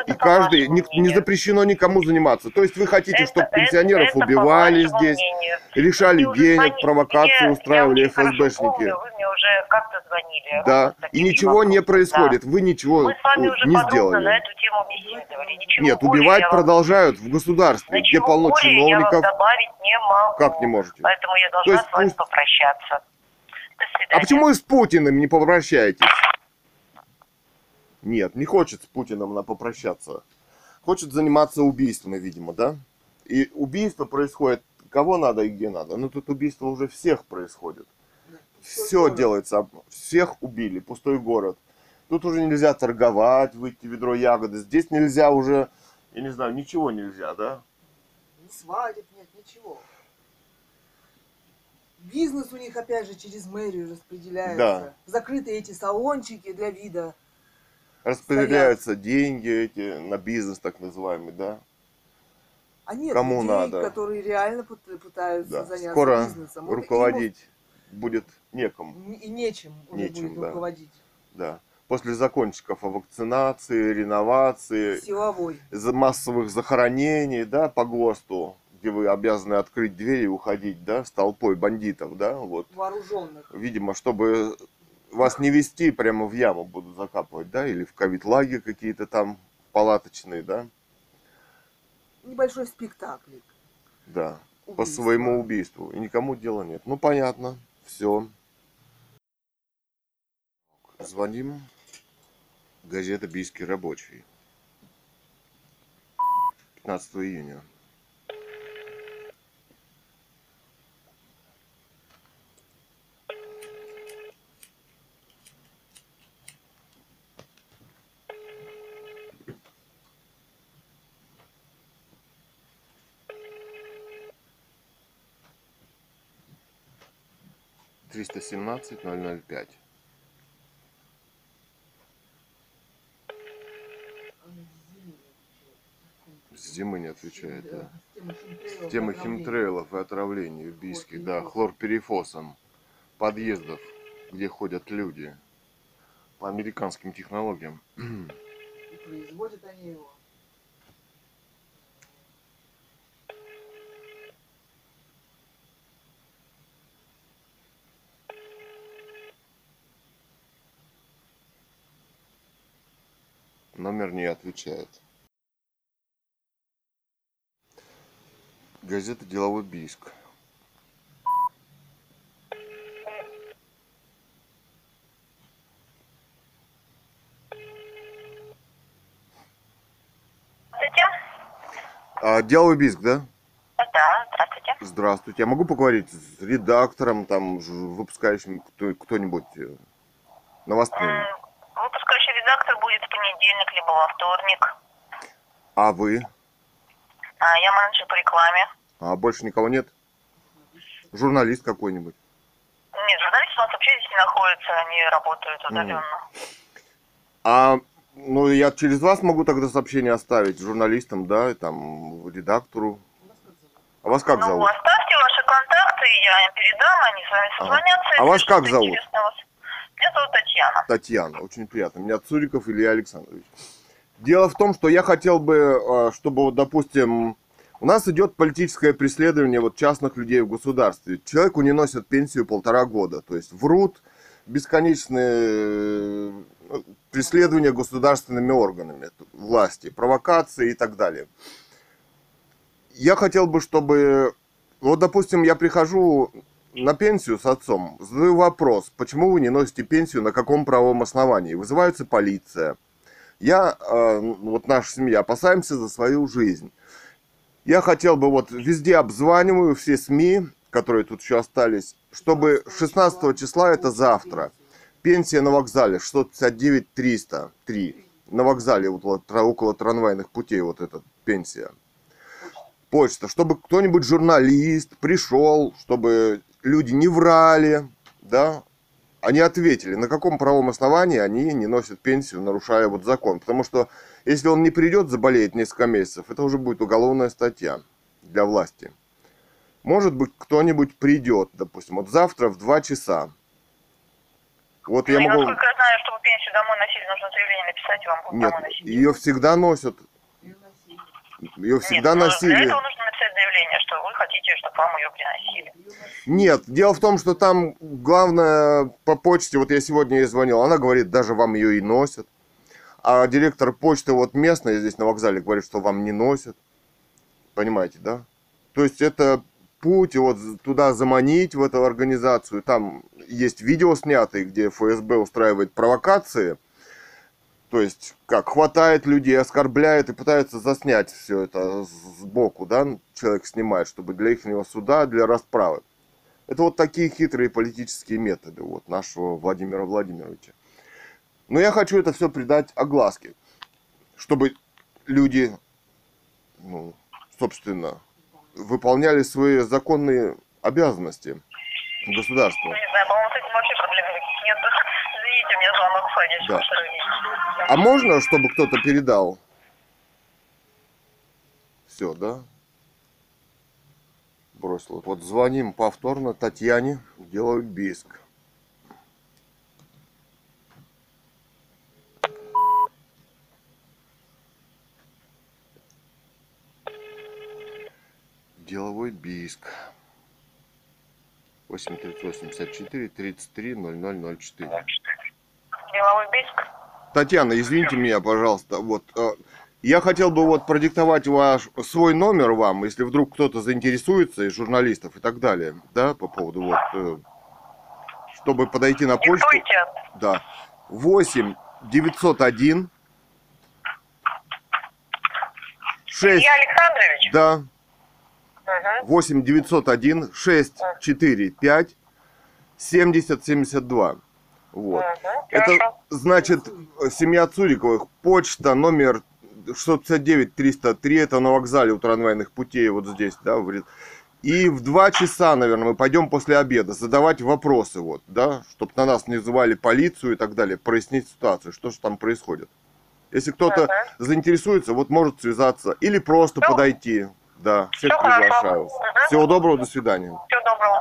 И каждый, не, не запрещено никому заниматься. То есть вы хотите, чтобы пенсионеров это убивали здесь, мнению. лишали Вы денег, звоните. провокации Мне- устраивали я ФСБшники. помню, вы мне уже как-то звонили. Да, и ничего не вопросами. происходит. Да. Вы ничего Мы с вами уже не сделали. на эту тему беседовали. Ничего Нет, убивать я продолжают в государстве, где полно более я вам чиновников. добавить не могу. Как не можете? Поэтому я То должна есть с вами пусть- попрощаться. А почему вы с Путиным не попрощаетесь? Нет, не хочет с Путиным она попрощаться. Хочет заниматься убийствами, видимо, да? И убийство происходит кого надо и где надо. Но тут убийство уже всех происходит. Все делается, всех убили, пустой город. Тут уже нельзя торговать, выйти ведро ягоды. Здесь нельзя уже, я не знаю, ничего нельзя, да? Ни свадеб нет, ничего. Бизнес у них опять же через мэрию распределяется. Да. Закрыты эти салончики для вида. Распределяются деньги эти на бизнес так называемый, да? А нет Кому людей, надо. которые реально пыт- пытаются Да. заняться Скоро бизнесом. Вот руководить будет некому. И нечем Нечем, будет да. руководить. Да. После закончиков о вакцинации, реновации, Силовой. массовых захоронений, да, по ГОСТу, где вы обязаны открыть дверь и уходить, да, с толпой бандитов, да, вот. Вооруженных. Видимо, чтобы вас не вести, прямо в яму будут закапывать, да, или в ковид-лагерь какие-то там палаточные, да, Небольшой спектаклик. да, по Убийства. своему убийству. И никому дела нет. Ну, понятно, все. Звоним. Газета «Бийский рабочий». 15 июня. 317 005. С зимы не отвечает, да. Тема химтрейлов и отравлений в Бийске, да, хлорперифосом, подъездов, где ходят люди, по американским технологиям. И производят они его. Отвечает. Газета «Деловой Бийск». А, «Деловой Бийск», да? Да, здравствуйте. Здравствуйте. Я могу поговорить с редактором, там, выпускающим кто- кто-нибудь э, новостным? М, Выпускающий редактор будет в понедельник, либо во вторник. А вы? А, я менеджер по рекламе. А больше никого нет? Журналист какой-нибудь? Нет, журналисты у нас вообще здесь не находятся, они работают удаленно. А, ну, я через вас могу тогда сообщение оставить журналистам, да, и там, редактору. А вас как ну, зовут? оставьте ваши контакты, я им передам, они с вами созвонятся. А если вас как зовут? вас- Меня зовут Татьяна. Татьяна, очень приятно. Меня Цуриков Илья Александрович. Дело в том, что я хотел бы, э, чтобы, вот, допустим, у нас идет политическое преследование вот частных людей в государстве. Человеку не носят пенсию полтора года. То есть врут бесконечные э, преследования государственными органами власти, провокации и так далее. Я хотел бы, чтобы, вот, допустим, я прихожу на пенсию с отцом, задаю вопрос, почему вы не носите пенсию, на каком правом основании? Вызывается полиция. Я, э, вот наша семья, опасаемся за свою жизнь. Я хотел бы вот везде обзваниваю все СМИ, которые тут еще остались, чтобы 16 числа, это завтра, пенсия на вокзале 659 303 на вокзале вот, около трамвайных путей вот эта пенсия. Почта, чтобы кто-нибудь журналист пришел, чтобы люди не врали, да, они ответили, на каком правом основании они не носят пенсию, нарушая вот закон. Потому что если он не придет, заболеет несколько месяцев, это уже будет уголовная статья для власти. Может быть, кто-нибудь придет, допустим, вот завтра в 2 часа. Вот я И могу... насколько я знаю, чтобы пенсию домой носили, нужно заявление написать, и вам будут Нет, домой носить. ее всегда носят. Ее всегда Нет, ну, носили. Для этого нужно написать заявление, что вы хотите, чтобы вам ее приносили. Нет, дело в том, что там главное по почте, вот я сегодня ей звонил, она говорит, даже вам ее и носят. А директор почты вот местный здесь на вокзале говорит, что вам не носят. Понимаете, да? То есть это путь вот туда заманить, в эту организацию. Там есть видео снятые, где ФСБ устраивает провокации. То есть, как хватает людей, оскорбляет и пытается заснять все это сбоку, да, человек снимает, чтобы для их суда, для расправы. Это вот такие хитрые политические методы вот нашего Владимира Владимировича. Но я хочу это все придать огласке, чтобы люди, ну, собственно, выполняли свои законные обязанности государства. Ну, не знаю, по-моему, с этим вообще проблем никаких нет. Извините, входящий. Да. А можно, чтобы кто-то передал? Все, да? Бросил. Вот звоним повторно Татьяне, делают биск. Деловой биск. 8 384 33 0004. Деловой биск. Татьяна, извините меня, пожалуйста. Вот э, я хотел бы вот продиктовать ваш свой номер вам, если вдруг кто-то заинтересуется из журналистов и так далее, да, по поводу вот, э, чтобы подойти на почту. Диктуйте. Да. 8 901 6, Илья Александрович? да, Угу. 8 901 6 4 5 70 72. Вот. Это значит э, семья Цуриковых, почта номер 659 303, это на вокзале у трамвайных путей, вот здесь, да, в И в два часа, наверное, мы пойдем после обеда задавать вопросы, вот, да, чтобы на нас не вызывали полицию и так далее, прояснить ситуацию, что же там происходит. Если кто-то Ага. заинтересуется, вот может связаться или просто Ну, подойти. Да, всех хорошо. приглашаю. Мгм. Всего доброго, до свидания. Всего доброго.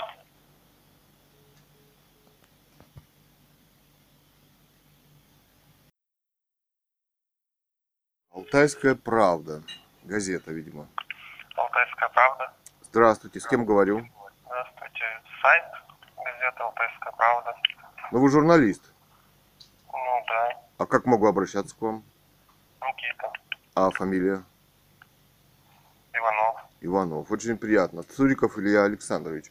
Алтайская правда. Газета, видимо. Алтайская правда. Здравствуйте, с кем говорю? Здравствуйте. Сайт газеты Алтайская правда. Ну вы журналист. Ну да, А как могу обращаться к вам? Никита. А фамилия? Иванов. Иванов. Очень приятно. Цуриков Илья Александрович.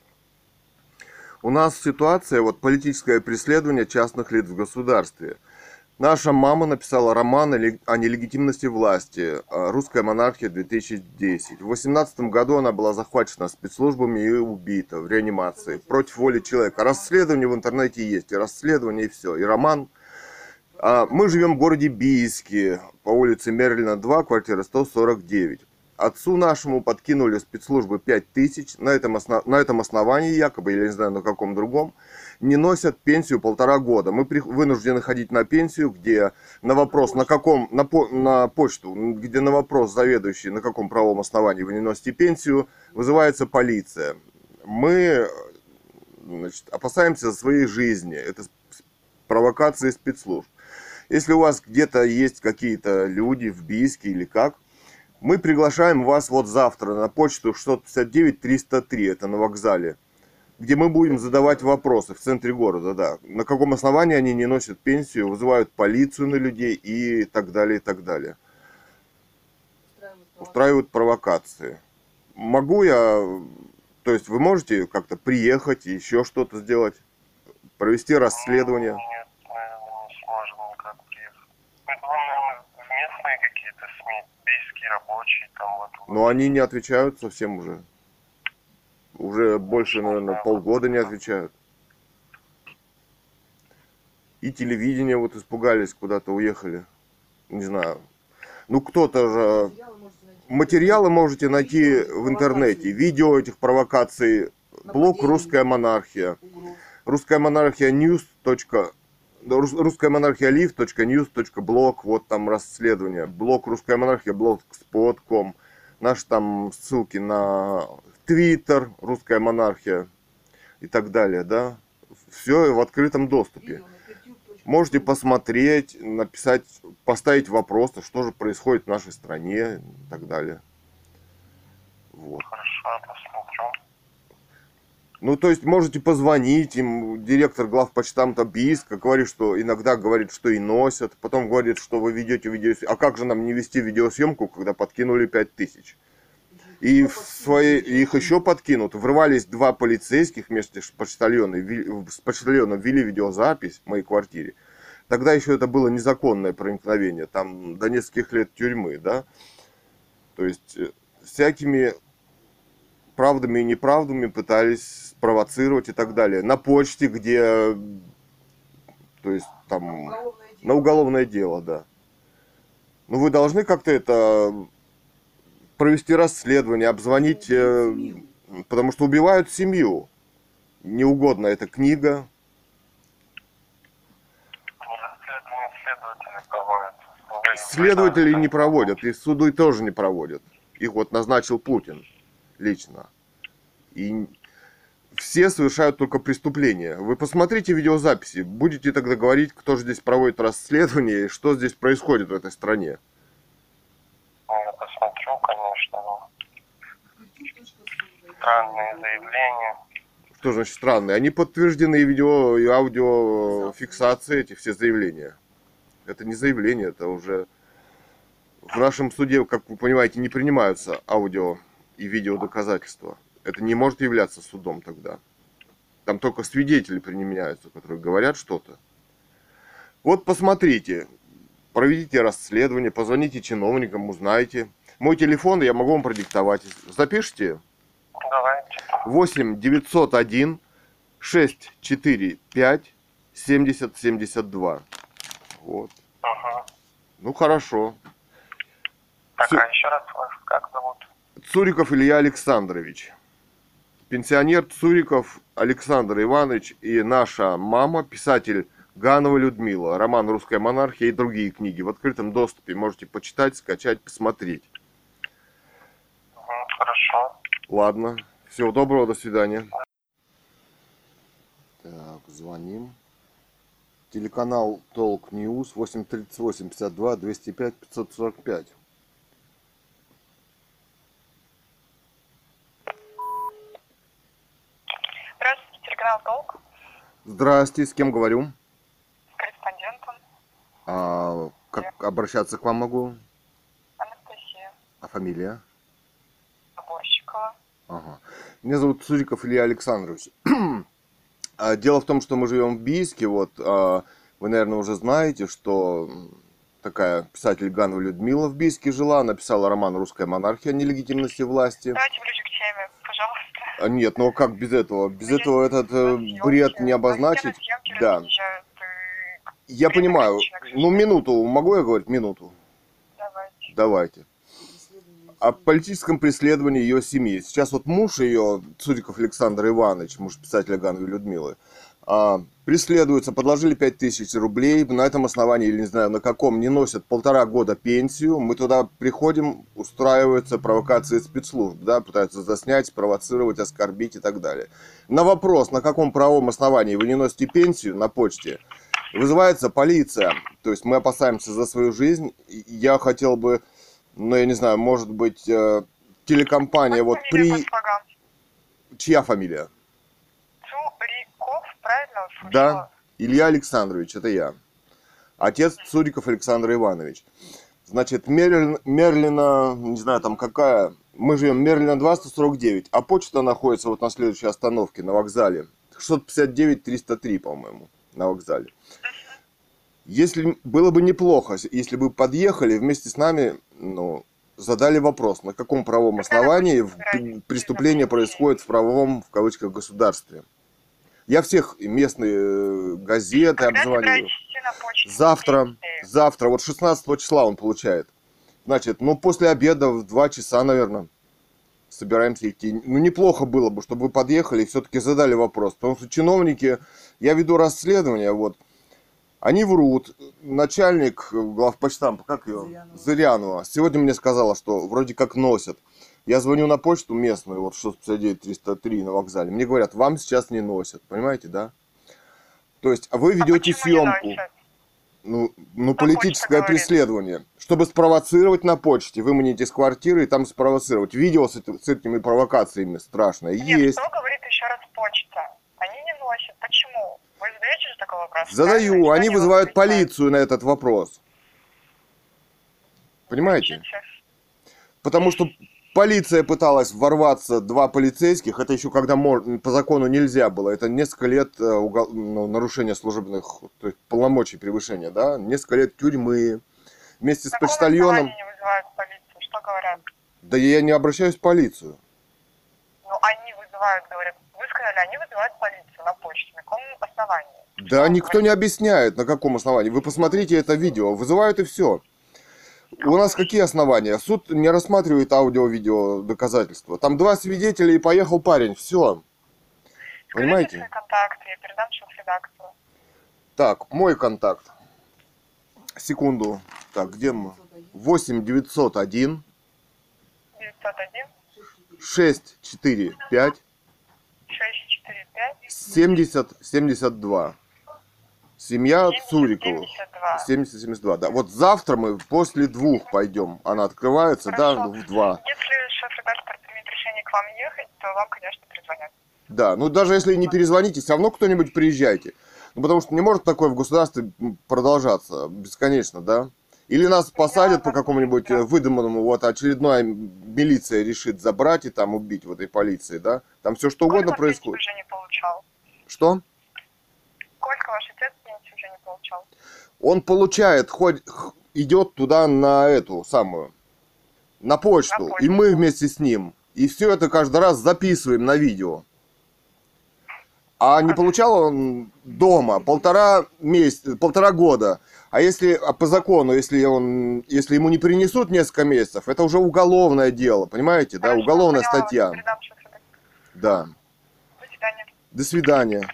У нас ситуация, вот политическое преследование частных лиц в государстве. Наша мама написала роман о лег- о нелегитимности власти э, «Русская монархия 2010». В 18 году она была захвачена спецслужбами и убита в реанимации против воли человека. Расследование в интернете есть, и расследование, и все, и роман. А, Мы живем в городе Бийске, по улице Мерлина 2, квартира 149. Отцу нашему подкинули спецслужбы 5 тысяч. На этом, осно- на этом основании, якобы, я не знаю на каком другом, не носят пенсию полтора года. Мы при- вынуждены ходить на пенсию, где на вопрос, на каком, на, по- на почту, где на вопрос заведующий, на каком правом основании вы не носите пенсию, вызывается полиция. Мы значит, опасаемся за своей жизни. Это провокации спецслужб. Если у вас где-то есть какие-то люди в Бийске или как, мы приглашаем вас вот завтра на почту 659-303, это на вокзале, где мы будем задавать вопросы в центре города, да. На каком основании они не носят пенсию, вызывают полицию на людей и так далее, и так далее. Устраивают провокации. Могу я, то есть вы можете как-то приехать и еще что-то сделать, провести расследование? Нет, наверное, не сможем никак приехать. Это наверное, местные какие-то СМИ, бийские рабочие, там вот. Но они не отвечают совсем уже. Уже больше, наверное, полгода не отвечают. И телевидение вот испугались, куда-то уехали. Не знаю. Ну, кто-то же... Материалы можете найти в интернете. Видео этих провокаций. Блог «Русская монархия». Русская монархия news. Русская монархия live.news.blog. Вот там расследование. Блог «Русская монархия», blogspot.com. Наши там ссылки на Твиттер, «Русская монархия» и так далее, да. Все в открытом доступе. Можете посмотреть, написать, поставить вопросы, что же происходит в нашей стране и так далее. Вот. Хорошо, я посмотрю. Ну, то есть можете позвонить им, директор главпочтамта Бийска говорит, что иногда говорит, что и носят, потом говорит, что вы ведете видеосъемку. А как же нам не вести видеосъемку, когда подкинули 5000? И в свои, их еще подкинут. Врывались два полицейских вместе с почтальоном, с почтальоном вели видеозапись в моей квартире. Тогда еще это было незаконное проникновение, там до нескольких лет тюрьмы, да. То есть э, всякими правдами и неправдами пытались спровоцировать и так далее. На почте, где, то есть там, на уголовное дело, да. Ну вы должны как-то это провести расследование, обзвонить, э, потому что убивают семью. Неугодно эта книга. Следователи не проводят, и суды тоже не проводят. Их вот назначил Путин лично. И все совершают только преступления. Вы посмотрите видеозаписи, будете тогда говорить, кто же здесь проводит расследование и что здесь происходит в этой стране. Ну, Я посмотрю, конечно, но странные заявления. Что значит странные? Они подтверждены видео, и аудиофиксации, эти все заявления. Это не заявление, это уже в нашем суде, как вы понимаете, не принимаются аудио и видео доказательства. Это не может являться судом тогда. Там только свидетели применяются, которые говорят что-то. Вот посмотрите, проведите расследование, позвоните чиновникам, узнайте. Мой телефон я могу вам продиктовать. Запишите. Давайте. 8 901 645 70 72. Вот. Угу. Ну хорошо. Так, Всё. а еще раз вас как зовут? Цуриков Илья Александрович. Пенсионер Цуриков Александр Иванович и наша мама, писатель Ганова Людмила, роман «Русская монархия» и другие книги в открытом доступе. Можете почитать, скачать, посмотреть. Хорошо. Ладно. Всего доброго, до свидания. Так, звоним. Телеканал Толк News 838 52 205 545. Здравствуйте, телеканал Толк, Здрасте, с кем говорю? корреспондентом А, как обращаться к вам могу? Анастасия А фамилия? Наборщикова. Ага. Меня зовут Цуриков Илья Александрович. А, Дело в том, что мы живем в Бийске. Вот а, вы, наверное, уже знаете, что такая писатель Ганова Людмила в Бийске жила, написала роман «Русская монархия. Нелегитимности власти». Давайте ближе к теме, пожалуйста. А нет, ну а как без этого? Без Ну, этого этот э, Съемки, бред не обозначить. съемки Да. э, Я Время понимаю. Ну, минуту. Могу я говорить? Минуту. Давайте. Давайте. О политическом преследовании ее семьи. Сейчас вот муж ее, Цуриков Александр Иванович, муж писателя Гановой Людмилы, а, преследуется, подложили 5000 рублей, на этом основании, или не знаю на каком, не носят полтора года пенсию, мы туда приходим, устраиваются провокации спецслужб, да, пытаются заснять, спровоцировать, оскорбить и так далее. На вопрос, на каком правом основании вы не носите пенсию на почте, вызывается полиция, то есть мы опасаемся за свою жизнь, я хотел бы, ну, я не знаю, может быть, э, телекомпания, вот Как фамилия, при... Чья фамилия? Услышала? Да, Илья Александрович, это я. Отец Цуриков Александр Иванович. Значит, Мерлин, Мерлина, не знаю там какая, мы живем Мерлина 2, 149, а почта находится вот на следующей остановке, на вокзале. 659-303, по-моему, на вокзале. Если было бы неплохо, если бы подъехали вместе с нами, ну, задали вопрос, на каком правом основании преступление происходит в правовом, в кавычках, государстве. Я всех местные э, газеты Когда обзваниваю. Завтра, завтра, вот 16 числа он получает. Значит, ну после обеда в 2 часа, наверное, собираемся идти. Ну неплохо было бы, чтобы вы подъехали и все-таки задали вопрос. Потому что чиновники, я веду расследование, вот, они врут. Начальник э, главпочтампа, как ее? Зырянова. Зырянова. Сегодня мне сказала, что вроде как носят. Я звоню на почту местную, вот 659-303 на вокзале. Мне говорят, вам сейчас не носят. Понимаете, да? То есть а вы А ведете не съемку. Ну, ну Что политическое говорит? преследование. Чтобы спровоцировать на почте, выманить из квартиры и там спровоцировать. Видео с, с этими провокациями страшное Нет, есть. что говорит еще раз почта? Они не носят. Почему? Вы задаете же такой вопрос? Задаю, правильно? они Что вызывают полицию на этот вопрос. Понимаете? Потому что полиция пыталась ворваться, два полицейских, это еще когда по закону нельзя было, это несколько лет э, угол- ну, нарушения служебных то есть полномочий превышения, да, несколько лет тюрьмы, вместе с На каком почтальоном. не вызывают полицию? Что говорят? Да я не обращаюсь в полицию. Ну, они вызывают, говорят. Вы сказали, они вызывают полицию на почту. На каком основании? Да Что никто не объясняет, на каком основании. Вы посмотрите это видео, вызывают и все. У нас какие основания? Суд не рассматривает аудио-видео доказательства. Там два свидетеля и поехал парень, все. Скажите Понимаете? свои контакты, я передам сейчас редактору. Так, мой контакт. Секунду. Так, где мы? 8 901 901 645 645 70 72. Семья Цурикова. 72. 70-72, да. Вот завтра мы после двух пойдем. Она открывается, да, Хорошо. в два. Если шеф-редактор примет решение к вам ехать, то вам, конечно, перезвонят. Да, ну даже если не перезвоните, все равно кто-нибудь приезжайте. Ну потому что не может такое в государстве продолжаться бесконечно, да? Или нас посадят по какому-нибудь э, выдуманному, вот очередная милиция решит забрать и там убить в этой полиции, да? Там все что угодно происходит. уже не получал? Что? Сколько ваш отец получал? Он получает, хоть идет туда на эту самую, на почту, На почту. и мы вместе с ним. И все это каждый раз записываем на видео. А не получал он дома полтора месяца, полтора года. А если а по закону, если он, если ему не принесут несколько месяцев, это уже уголовное дело, понимаете, да, уголовная статья. Да. До свидания. До свидания.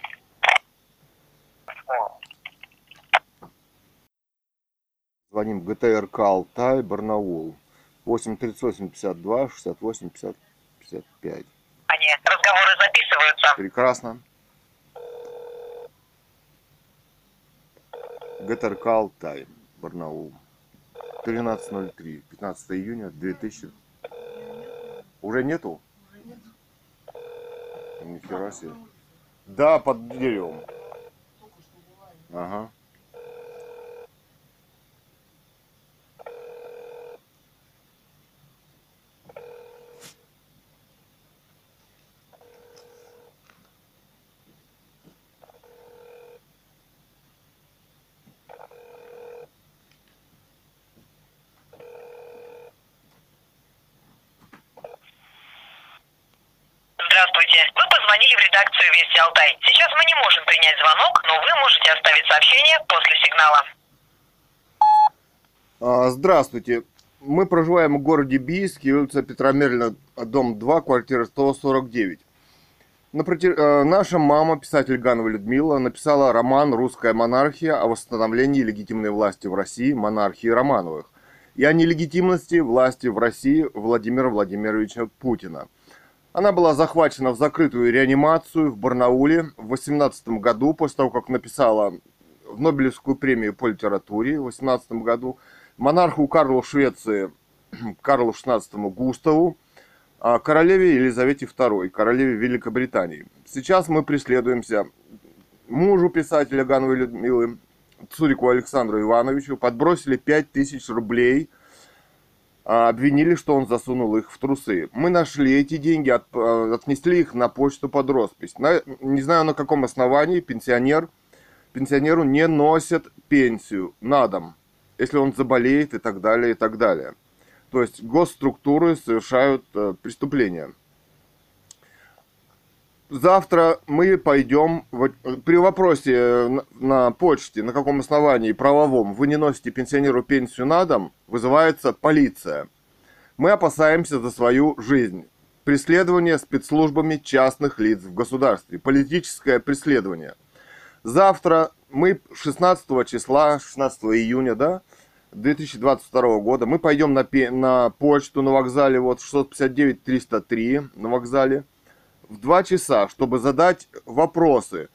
Звоним ГТРК Алтай, Барнаул. 838 52 68 50 55. Они, разговоры записываются. Прекрасно. ГТРК Алтай, Барнаул. 13.03, 15 июня 2000. Уже нету? Нихера себе. Да, под деревом. Ага. Здравствуйте. Вы позвонили в редакцию Вести Алтай. Сейчас мы не можем принять звонок, но вы можете оставить сообщение после сигнала. А, Здравствуйте. Мы проживаем в городе Бийске, улица Петра Мерлина, дом 2, квартира 149. Напротив- э, Наша мама, писатель Ганова Людмила, написала роман «Русская монархия» о восстановлении легитимной власти в России монархии Романовых и о нелегитимности власти в России Владимира Владимировича Путина. Она была захвачена в закрытую реанимацию в Барнауле в 18 году, после того, как написала в Нобелевскую премию по литературе в 18 году монарху Карлу Швеции, Карлу XVI Густаву, а королеве Елизавете II, королеве Великобритании. Сейчас мы преследуемся мужу писателя Гановой Людмилы, Цурику Александру Ивановичу, подбросили 5000 рублей, обвинили, что он засунул их в трусы. Мы нашли эти деньги, от- а, отнесли их на почту под роспись. На- не знаю, на каком основании пенсионер, пенсионеру не носят пенсию на дом, если он заболеет и так далее, и так далее. То есть госструктуры совершают э, преступления. Завтра мы пойдем, э, при вопросе э, на, почте, на каком основании правовом вы не носите пенсионеру пенсию на дом, вызывается полиция. Мы опасаемся за свою жизнь. Преследование спецслужбами частных лиц в государстве. Политическое преследование. Завтра мы 16 числа, 16 июня, да, 2022 года, мы пойдем на, на почту на вокзале, вот 659-303 на вокзале, в 2 часа, чтобы задать вопросы.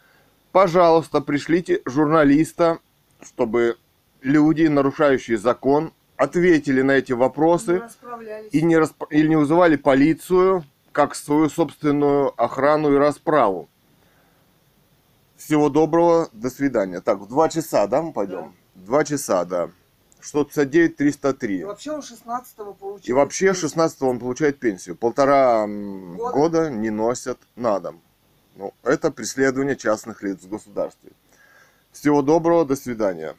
Пожалуйста, пришлите журналиста, чтобы люди, нарушающие закон, ответили на эти вопросы и не, расп- или не вызывали полицию как свою собственную охрану и расправу. Всего доброго, до свидания. Так, в два часа, да, мы пойдем? Два часа, да. 659 И 303. вообще он 16-го получил. И вообще 16 он получает пенсию. Полтора Года. года не носят на дом. Ну, это преследование частных лиц в государстве. Всего доброго, до свидания.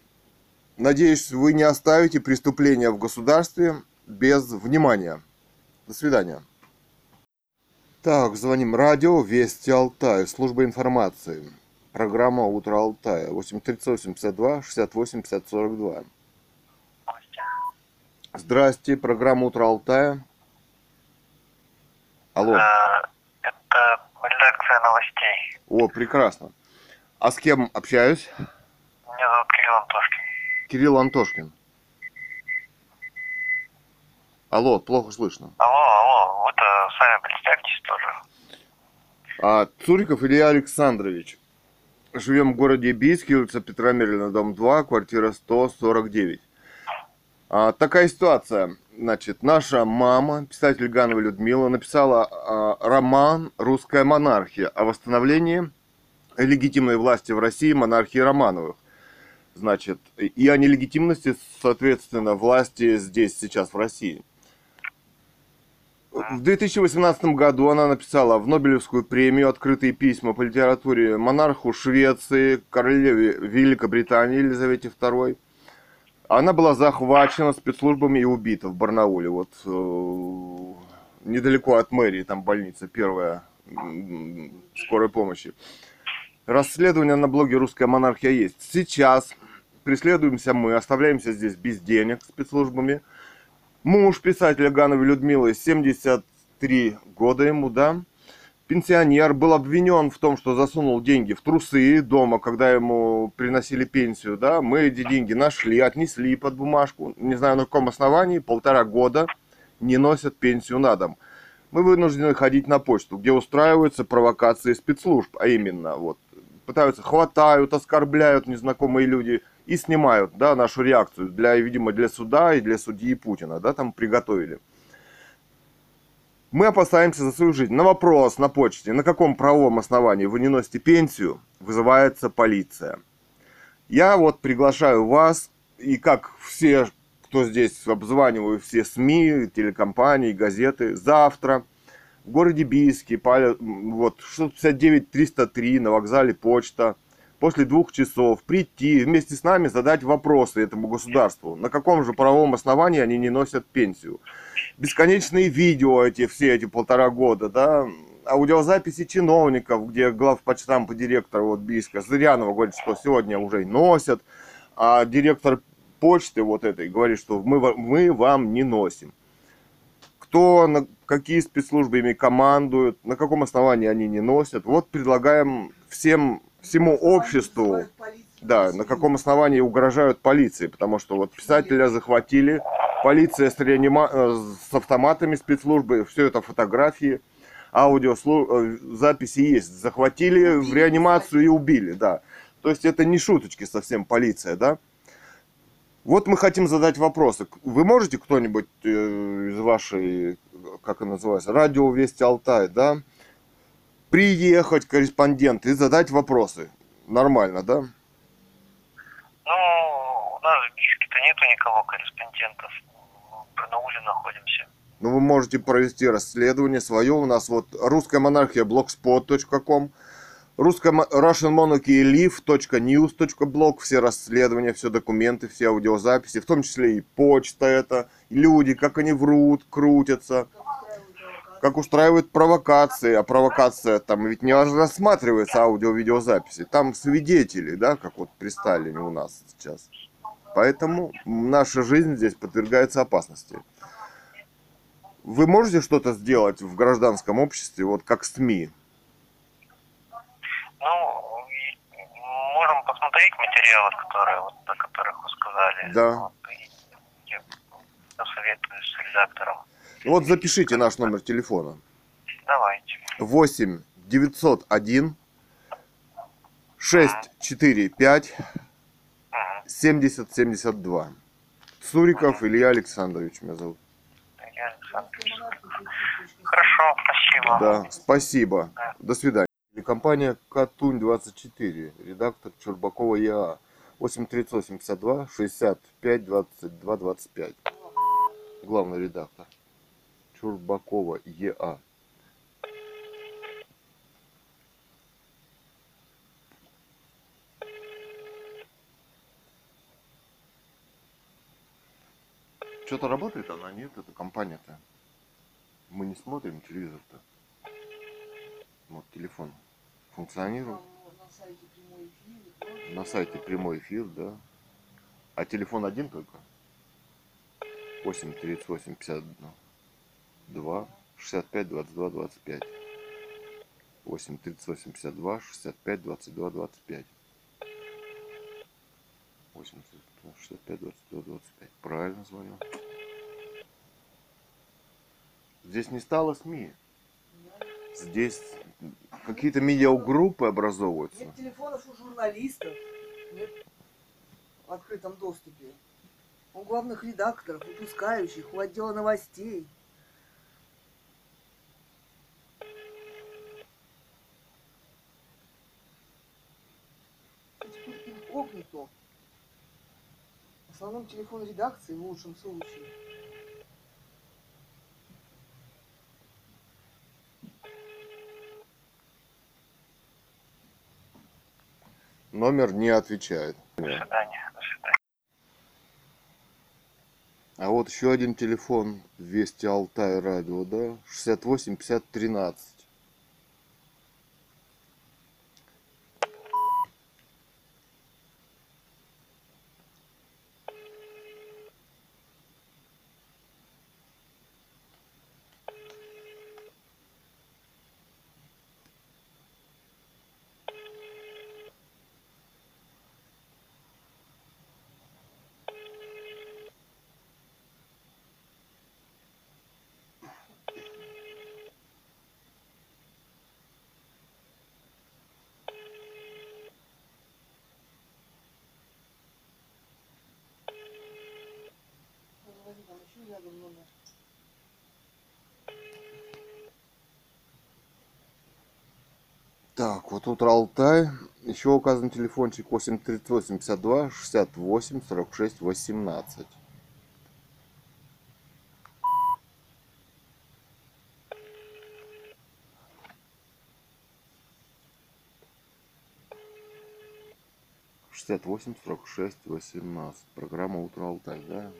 Надеюсь, вы не оставите преступления в государстве без внимания. До свидания. Так, звоним радио Вести Алтай, служба информации. Программа Утро Алтая. 83852 68 50 42. Здрасте, программа Утро Алтая. Алло. Э, Это редакция новостей. О, прекрасно. А с кем общаюсь? Меня зовут Кирилл Антошкин. Кирилл Антошкин. Алло, плохо слышно. Алло, алло, вы-то сами представьтесь тоже. А, Цуриков Илья Александрович. Живем в городе Бийске, улица Петра Мерлина, дом 2, квартира 149. А, такая ситуация. Значит, наша мама, писатель Ганова Людмила, написала а, роман «Русская монархия» о восстановлении легитимной власти в России монархии Романовых. Значит, и о нелегитимности, соответственно, власти здесь сейчас в России. В 2018 году она написала в Нобелевскую премию открытые письма по литературе монарху Швеции, королеве Великобритании Елизавете II. Она была захвачена спецслужбами и убита в Барнауле, вот э, недалеко от мэрии, там больница первая скорой помощи. Расследование на блоге «Русская монархия» есть. Сейчас преследуемся мы, оставляемся здесь без денег спецслужбами. Муж писателя Гановой Людмилы, 73 года ему, да, пенсионер был обвинен в том, что засунул деньги в трусы дома, когда ему приносили пенсию, да, мы эти деньги нашли, отнесли под бумажку, не знаю на каком основании, полтора года не носят пенсию на дом. Мы вынуждены ходить на почту, где устраиваются провокации спецслужб, а именно, вот, пытаются, хватают, оскорбляют незнакомые люди и снимают, да, нашу реакцию для, видимо, для суда и для судьи Путина, да, там приготовили. Мы опасаемся за свою жизнь. На вопрос на почте, на каком правовом основании вы не носите пенсию, вызывается полиция. Я вот приглашаю вас, и как все, кто здесь обзваниваю, все СМИ, телекомпании, газеты, завтра в городе Бийске, вот 659-303 на вокзале почта, после двух часов прийти вместе с нами задать вопросы этому государству. На каком же правовом основании они не носят пенсию? Бесконечные видео эти все эти полтора года, да, аудиозаписи чиновников, где главпочтамп и директор вот Бийска Зырянова говорит, что сегодня уже носят, а директор почты вот этой говорит, что мы, мы вам не носим. Кто, на какие спецслужбы ими командуют, на каком основании они не носят. Вот предлагаем всем, всему обществу. Да, на каком основании угрожают полиции, потому что вот писателя захватили, полиция с, реанима- э, с автоматами спецслужбы, все это фотографии, аудио, записи есть, захватили в реанимацию и убили, да. То есть это не шуточки совсем полиция, да. Вот мы хотим задать вопросы. Вы можете кто-нибудь э, из вашей, как она называется, радио Вести Алтай, да, приехать, корреспондент, и задать вопросы? Нормально, да? Ну, у нас в Бийске-то нету никого корреспондентов. В Барнауле находимся. Ну, вы можете провести расследование свое. У нас вот русская монархия blogspot.com, русская Russian Monarchy live.news.blog, все расследования, все документы, все аудиозаписи, в том числе и почта это, люди, как они врут, крутятся, как устраивают провокации, а провокация там ведь не рассматривается аудио-видеозаписи, там свидетели, да, как вот при Сталине у нас сейчас. Поэтому наша жизнь здесь подвергается опасности. Вы можете что-то сделать в гражданском обществе, вот как СМИ? Ну, можем посмотреть материалы, которые, вот, о которых вы сказали. Да. Вот, я посоветую с редактором. Вот запишите наш номер телефона. Давайте. 8 901 645 Мгм. 70 72. Суриков Илья Александрович меня зовут. Я Александр. Хорошо, спасибо. Да, спасибо. До свидания. Компания Катунь24, редактор Чурбакова ЯА. 83852 65 22 25. Главный редактор. Чурбакова ЕА. Что-то работает она? Нет, это компания-то. Мы не смотрим телевизор-то. Вот телефон функционирует. На сайте прямой эфир, да. А телефон один только? 8 38 52 65 22 25. 8 38 52 65 22 25. 8 65 22 25. Правильно звоню. Здесь не стало СМИ. Здесь какие-то медиагруппы образовываются. Нет телефонов у журналистов, нет в открытом доступе. У главных редакторов, выпускающих, у отдела новостей. Это теперь инкогнито. В основном телефон редакции в лучшем случае. Номер не отвечает. До свидания. До свидания. А вот еще один телефон Вести Алтай радио, да? 68 50 13. Рядом номер. Так, вот утро Алтай. Еще указан телефончик 838 52 68 46 18. Шестьдесят восемь сорок шесть восемнадцать. Программа Утро Алтай, да?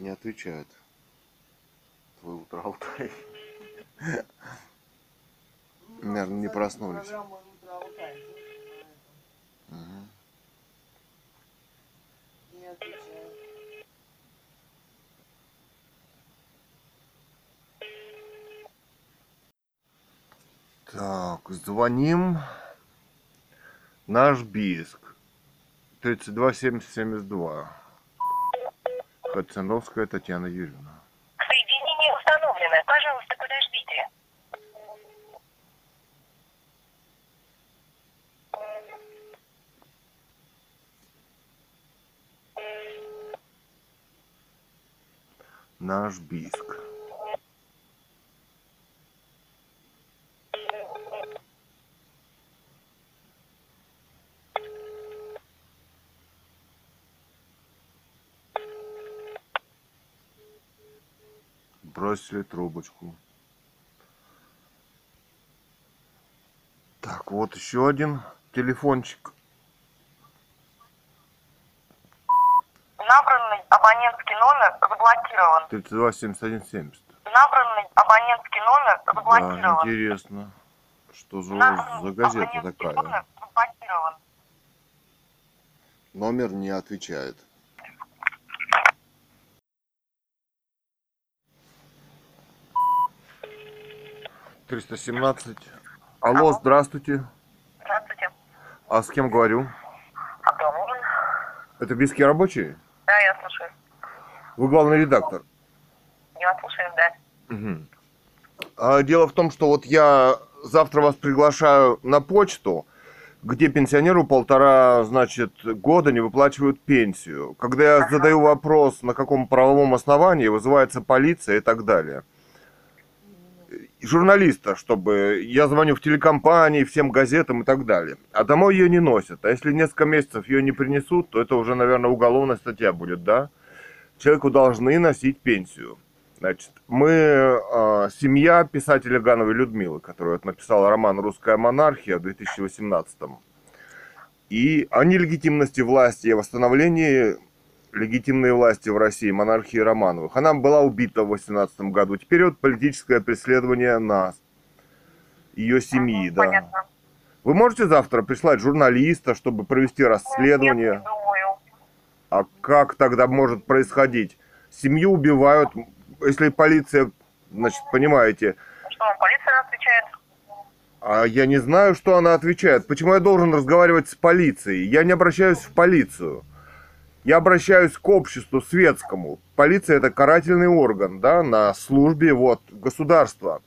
Не отвечает. Твой утро Алтай. Ну, Наверно, не проснулись. Так, звоним. Наш Бийск. 32 70 72. Хацановская Татьяна Юрьевна. Соединение установлено. Пожалуйста, подождите. Наш Бийск. Бросили трубочку. Так, вот еще один телефончик. Набранный абонентский номер заблокирован. 32 71 70. Набранный абонентский номер Да, заблокирован. интересно. Что за, Набранный за газета такая? Номер не отвечает. Триста семнадцать. Алло, здравствуйте. Здравствуйте. А с кем говорю? А нужен? Это Бийские рабочие? Да, я слушаю. Вы главный редактор. Я слушаю, да. Мгм. А, дело в том, что вот я завтра вас приглашаю на почту, где пенсионеру полтора, значит, года не выплачивают пенсию. Когда я задаю вопрос, на каком правовом основании вызывается полиция и так далее. Журналиста, чтобы я звоню в телекомпании, всем газетам и так далее. А домой ее не носят. А если несколько месяцев ее не принесут, то это уже, наверное, уголовная статья будет, да? Человеку должны носить пенсию. Значит, мы э, семья писателя Гановой Людмилы, которая вот написала роман «Русская монархия» в 2018 И о нелегитимности власти и о восстановлении легитимной власти в России, монархии Романовых. Она была убита в 18 году. Теперь вот политическое преследование нас, ее семьи, Мгм, да. Понятно. Вы можете завтра прислать журналиста, чтобы провести расследование? Нет. А как тогда может происходить? Семью убивают, если полиция, значит, понимаете, Что вам полиция отвечает? а я не знаю, что она отвечает. Почему я должен разговаривать с полицией? Я не обращаюсь в полицию. Я обращаюсь к обществу светскому. Полиция это карательный орган, да, на службе вот государства,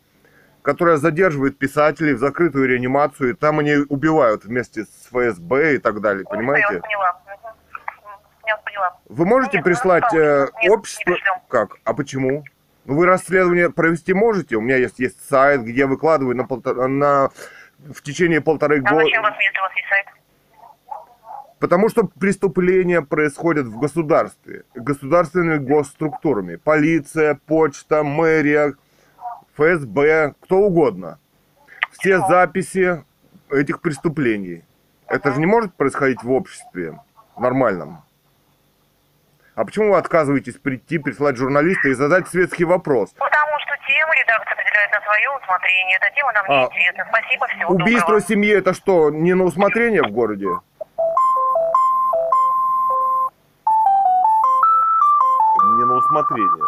которое задерживает писателей в закрытую реанимацию, и там они убивают вместе с ФСБ и так далее, Я понимаете? вас поняла. Мгм. Я вас поняла. Вы можете Нет, прислать э, нет, не общество... пришлем. как? А почему? Ну, вы расследование провести можете? У меня есть, есть сайт, где я выкладываю на, полтора, на в течение полторы А года. зачем вас, если у вас есть сайт? Потому что преступления происходят в государстве, государственными госструктурами. Полиция, почта, мэрия, ФСБ, кто угодно. Все записи этих преступлений. Это же не может происходить в обществе нормальном. А почему вы отказываетесь прийти, прислать журналиста и задать светский вопрос? Потому что тему редакция определяет на свое усмотрение. Эта тема нам А, не интересна. Спасибо, всего Убийство доброго. семьи это что, не на усмотрение в городе? Не на усмотрение.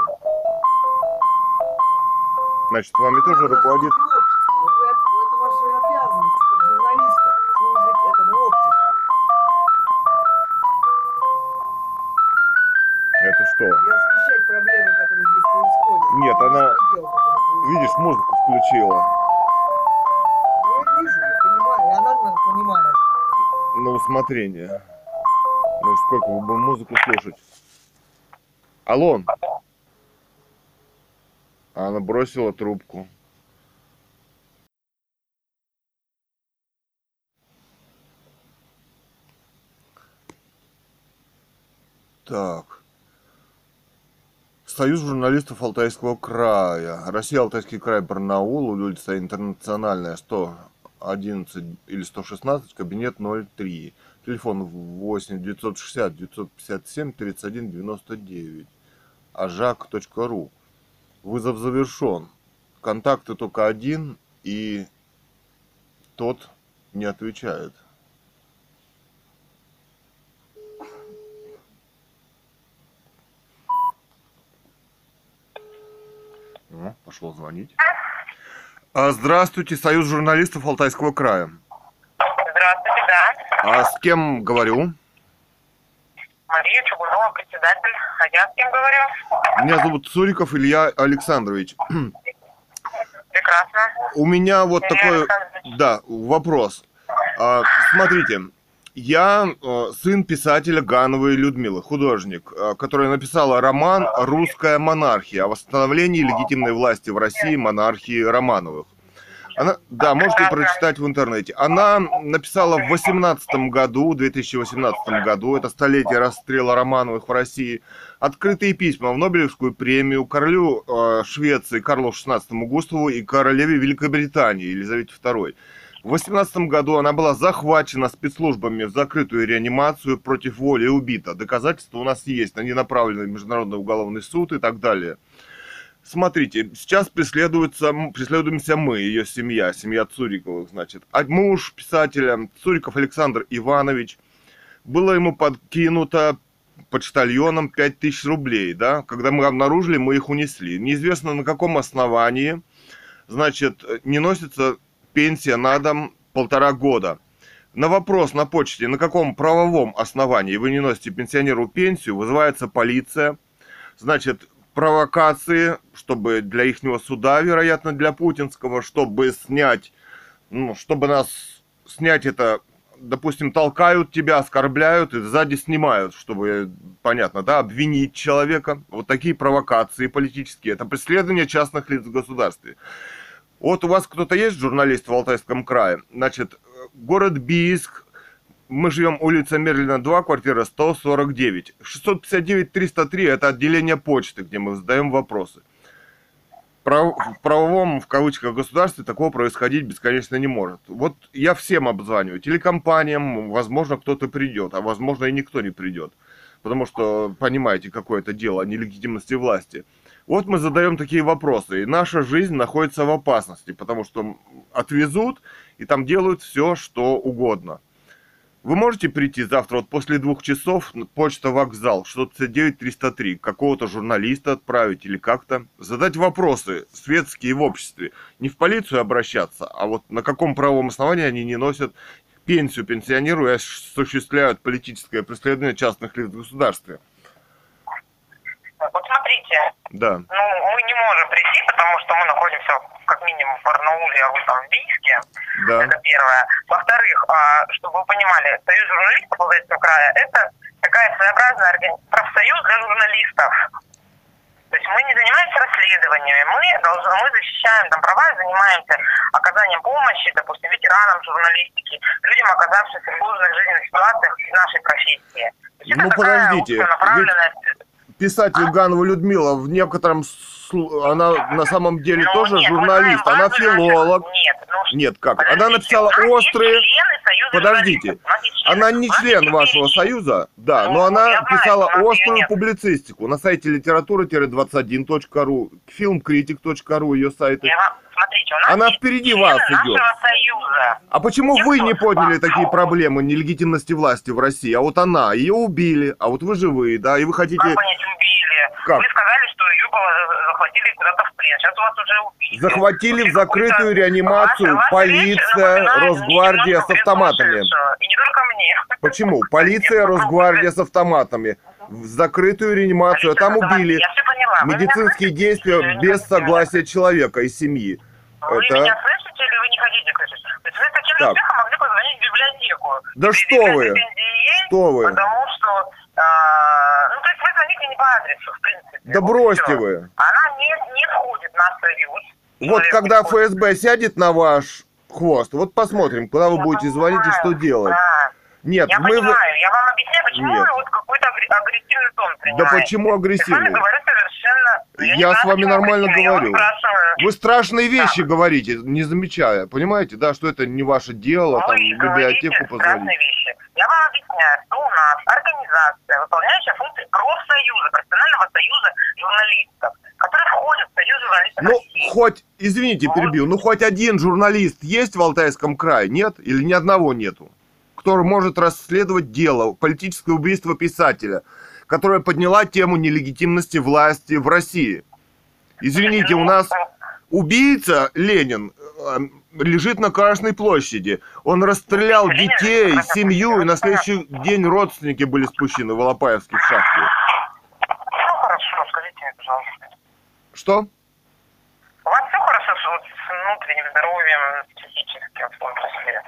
Значит, вами тоже руководит... Вот это, это ваши обязанности как журналиста служить этому обществу. Это что? И освещать проблемы, которые здесь происходят. Нет, она-. Видишь, музыку включила. Ну, Я вижу, я понимаю, и она наверное, понимает. На усмотрение. Ну сколько вы будем музыку слушать? Алло. Она бросила трубку. Так. Союз журналистов Алтайского края. Россия, Алтайский край, Барнаул, улица Интернациональная, 111 или 116, кабинет 03. Телефон 8 960 957 31 99. Ажак.ру. Вызов завершен. Контакты только один, и тот не отвечает. О, пошел звонить. А, Здравствуйте, Союз журналистов Алтайского края. Здравствуйте, да. А с кем говорю? Мария Чугунова, председатель. А я с кем говорю? Меня зовут Цуриков Илья Александрович. Прекрасно. У меня вот Илья такой, да, вопрос. А, смотрите, я э, сын писателя Гановой Людмилы, художник, э, которая написала роман «Русская монархия» о восстановлении легитимной власти в России монархии Романовых. Она, да, можете прочитать в интернете. Она написала в 18 году, 2018 году, это столетие расстрела Романовых в России, открытые письма в Нобелевскую премию королю э, Швеции Карлу XVI Густаву и королеве Великобритании Елизавете II. В 18 году она была захвачена спецслужбами в закрытую реанимацию против воли и убита. Доказательства у нас есть. Ней направлены в Международный уголовный суд и так далее. Смотрите, сейчас преследуется, преследуемся мы, ее семья, семья Цуриковых, значит. А муж писателя Цуриков Александр Иванович, было ему подкинуто почтальоном 5000 рублей, да, когда мы обнаружили, мы их унесли. Неизвестно на каком основании, значит, не носится пенсия на дом полтора года. На вопрос на почте, на каком правовом основании вы не носите пенсионеру пенсию, вызывается полиция, значит, провокации, чтобы для ихнего суда, вероятно, для путинского, чтобы снять, ну, чтобы нас снять это, допустим, толкают тебя, оскорбляют и сзади снимают, чтобы, понятно, да, обвинить человека. Вот такие провокации политические. Это преследование частных лиц в государстве. Вот у вас кто-то есть журналист в Алтайском крае? Значит, э, город Бийск, мы живем улица Мерлина 2, квартира 149. 659-303 это отделение почты, где мы задаем вопросы. В правовом, в кавычках, государстве такого происходить бесконечно не может. Вот я всем обзваниваю, телекомпаниям, возможно, кто-то придет, а возможно и никто не придет. Потому что, понимаете, какое это дело о нелегитимности власти. Вот мы задаем такие вопросы, и наша жизнь находится в опасности, потому что отвезут и там делают все, что угодно. Вы можете прийти завтра вот после двух часов почта вокзал 659-303, какого-то журналиста отправить или как-то, задать вопросы светские в обществе. Не в полицию обращаться, а вот на каком правовом основании они не носят пенсию пенсионеру и осуществляют политическое преследование частных лиц в государстве. Вот смотрите, Да, ну, мы не можем прийти, потому что мы находимся как минимум в Барнауле, а вы там в Бийске. да. Это первое. Во-вторых, а, чтобы вы понимали, Союз журналистов Алтайского края – это такая своеобразная органи- профсоюз для журналистов. То есть мы не занимаемся расследованиями, мы, должны, мы защищаем там права, занимаемся оказанием помощи, допустим, ветеранам журналистики, людям, оказавшимся в сложных жизненных ситуациях в нашей профессии. Ну, подождите, узконаправленная- Писатель Ганова Людмила в некотором она на самом деле Но тоже нет, мы журналист, знаем она филолог. нет, Ну, Нет, как? Она написала у нас есть острые... Подождите. журналистов. У нас есть члены. Она не член вашего союза, да, Ну, но она знаю, писала её острую нет. публицистику на сайте литература-21.ру, filmcritic.ru ее сайт. Я смотрите, у нас Она впереди вас идет. союза. А почему Я вы не подняли такие проблемы нелегитимности власти в России? А вот она, ее убили, а вот вы живые, да, и вы хотите... Как понять, убили? Как? Вы сказали, что ее было- захватили куда-то в плен. Сейчас вас уже убили. Захватили в закрытую реанимацию Ваша- ваша полиция, мне Росгвардия с автоматами. И не только мне. Почему? Полиция, Росгвардия с автоматами. В закрытую реанимацию, а там убили. Я все поняла. Медицинские действия без согласия человека и семьи. Вы Это- меня слышите или вы не хотите слышать? То есть вы с таким Так. успехом могли позвонить в библиотеку. Да И что вы? Что вы? Потому что... а, ну, то есть вы звоните не по адресу, в принципе. Да Вот бросьте вы. Она не, не входит в наш союз. Вот Человек когда. ФСБ сядет на ваш хвост, вот посмотрим, куда вы Я будете звонить и что делать. да. Нет, Я мы... понимаю, я вам объясняю, почему Нет. вот какой-то агр- агрессивный тон Да принимаете. почему Я с вами агрессивный? говорю совершенно... Я знаю, с вами почему нормально агрессивный, я говорю. спрашиваю. Вы страшные вещи говорите, не замечая. Понимаете, да, что это не ваше дело, там, в Вы говорите библиотеку позвонить. страшные вещи. Я вам объясняю, что у нас организация, выполняющая функции профсоюза, профессионального союза журналистов, который входит в союз журналистов Ну, России. хоть, извините, перебил, ну хоть один журналист есть в Алтайском крае, нет? Или ни одного нету? Который может расследовать дело, политическое убийство писателя, которое подняла тему нелегитимности власти в России. Извините, у нас убийца Ленин э, лежит на Красной площади. Он расстрелял детей, семью, и на следующий день родственники были спущены в Алапаевске в шахте. Ну, хорошо, скажите мне, пожалуйста. Что? У вас все хорошо с внутренним здоровьем, с психическим в том числе?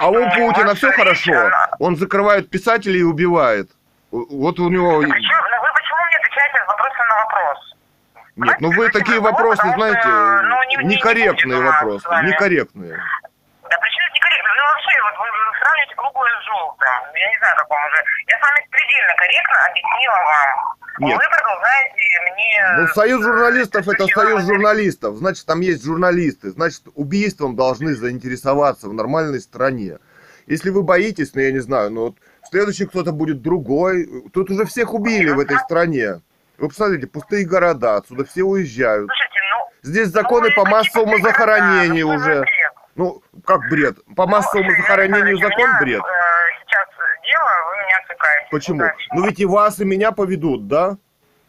А у Путина все хорошо. она- Он закрывает писателей и убивает. Вот у него... Почему- ну, вы почему мне отвечаете с вопроса на вопрос? Нет, ну вы такие вопросы, потому что, знаете, ну, не- не- не некорректные нас вопросы. Некорректные. Да причем это некорректно? Ну вообще, вот вы сравниваете круглое с желтым. Я не знаю, как вам уже. Я с вами предельно корректно объяснила вам. Нет. Вы продолжаете мне... Ну, союз журналистов это союз журналистов. Значит, там есть журналисты. Значит, убийством должны заинтересоваться в нормальной стране. Если вы боитесь, ну я не знаю, ну вот следующий кто-то будет другой. Тут уже всех убили в этой стране. Вы посмотрите, пустые города, отсюда все уезжают. Слушайте, ну... Здесь законы ну, по массовому города? захоронению Ну, за уже. Ну, как бред? По массовому Ну, захоронению закон бред? э, отвлекаете. Почему? Ну ведь и вас, и меня поведут, да?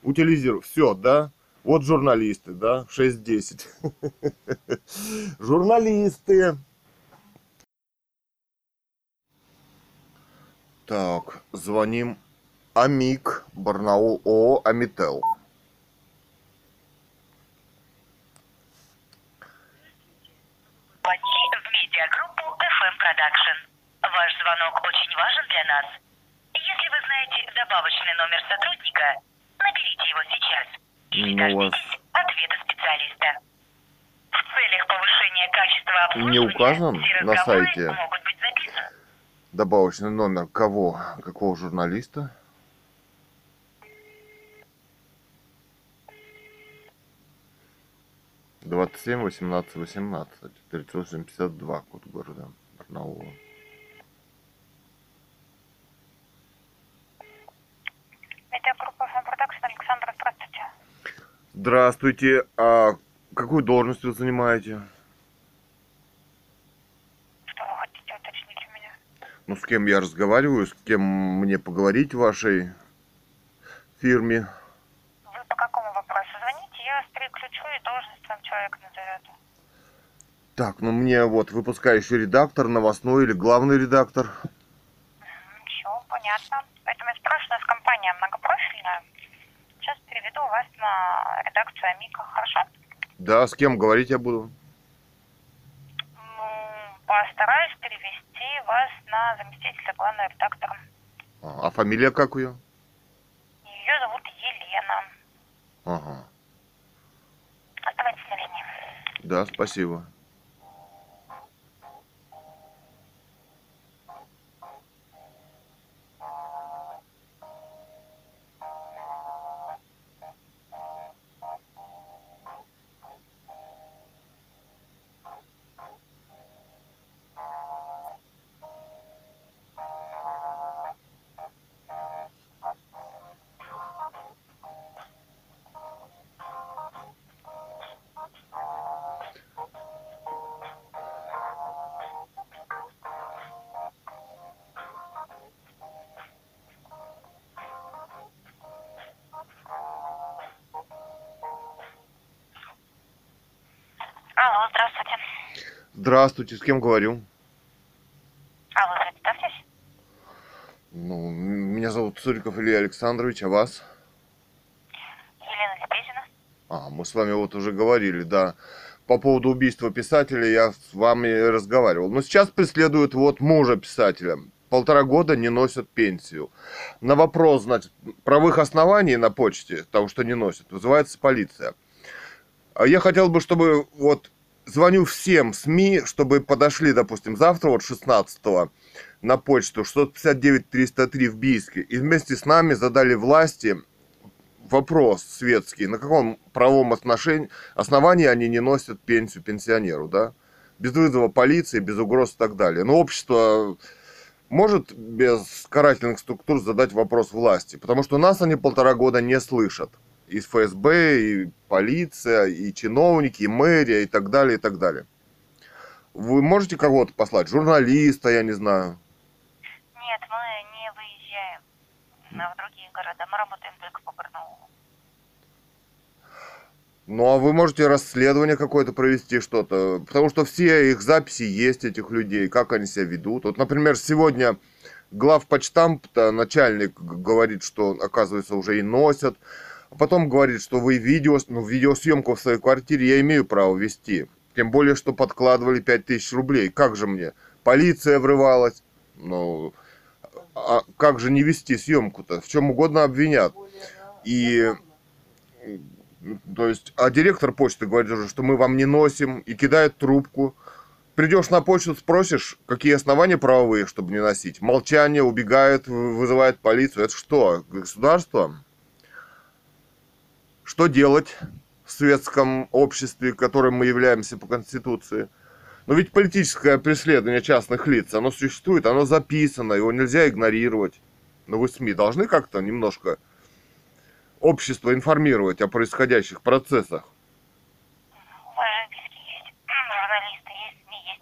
Утилизируют. Все, да? Вот журналисты, да? 6-10. Журналисты. Так, звоним Амик, Барнаул, ООО Амител. Звони в медиагруппу FM Production. Ваш звонок очень важен для нас. Добавочный номер сотрудника, наберите его сейчас. Или Ну, дождитесь ответа специалиста. В целях повышения качества Не обслуживания указан все на сайте? могут быть записаны. Добавочный номер кого? Какого журналиста? Двадцать семь, восемнадцать, восемнадцать. Тридцать восемь, пятьдесят два. Код города Барнаула. Медиагруппа FM Production. Александра, здравствуйте. Здравствуйте. А какую должность вы занимаете? Что вы хотите уточнить у меня? Ну, с кем я разговариваю, с кем мне поговорить в вашей фирме? Вы по какому вопросу звоните? Я вас переключу и должность вам человек назовет. Так, ну мне вот выпускающий редактор, новостной или главный редактор. Все, понятно. Поэтому я спрашиваю, компания многопрофильная. Сейчас переведу вас на редакцию Амика, хорошо? Да, с кем говорить я буду? Ну, постараюсь перевести вас на заместителя главного редактора. А, а фамилия как ее? Ее зовут Елена. Ага. Оставайтесь на линии. Да, спасибо. Здравствуйте, с кем говорю? А вы представьтесь? Ну, меня зовут Цуриков Илья Александрович, а вас? Елена Лебезина. А, мы с вами вот уже говорили, да. По поводу убийства писателя я с вами разговаривал. Но сейчас преследуют вот мужа писателя. Полтора года не носят пенсию. На вопрос, значит, правых оснований на почте, того, что не носят, вызывается полиция. А я хотел бы, чтобы вот звоню всем СМИ, чтобы подошли, допустим, завтра, вот 16 на почту 659-303 в Бийске, и вместе с нами задали власти вопрос светский, на каком правом отношении, основании они не носят пенсию пенсионеру, да? Без вызова полиции, без угроз и так далее. Но общество может без карательных структур задать вопрос власти, потому что нас они полтора года не слышат. И ФСБ, и полиция, и чиновники, и мэрия, и так далее, и так далее. Вы можете кого-то послать? Журналиста, я не знаю. Нет, мы не выезжаем в другие города. Мы работаем только по Барнаулу. Ну, а вы можете расследование какое-то провести, что-то. Потому что все их записи есть, этих людей, как они себя ведут. Вот, например, сегодня главпочтамп-то начальник говорит, что, оказывается, уже и носят. А потом говорит, что вы видео, ну, видеосъемку в своей квартире я имею право вести. Тем более, что подкладывали 5000 рублей. Как же мне? Полиция врывалась. Ну, а как же не вести съемку-то? В чем угодно обвинят. И то есть, а директор почты говорит уже, что мы вам не носим, и кидает трубку. Придешь на почту, спросишь, какие основания правовые, чтобы не носить. Молчание, убегает, вы- вызывает полицию. Это что, государство? Что делать в светском обществе, которым мы являемся по Конституции? Но ведь политическое преследование частных лиц, оно существует, оно записано, его нельзя игнорировать. Но вы СМИ должны как-то немножко общество информировать о происходящих процессах.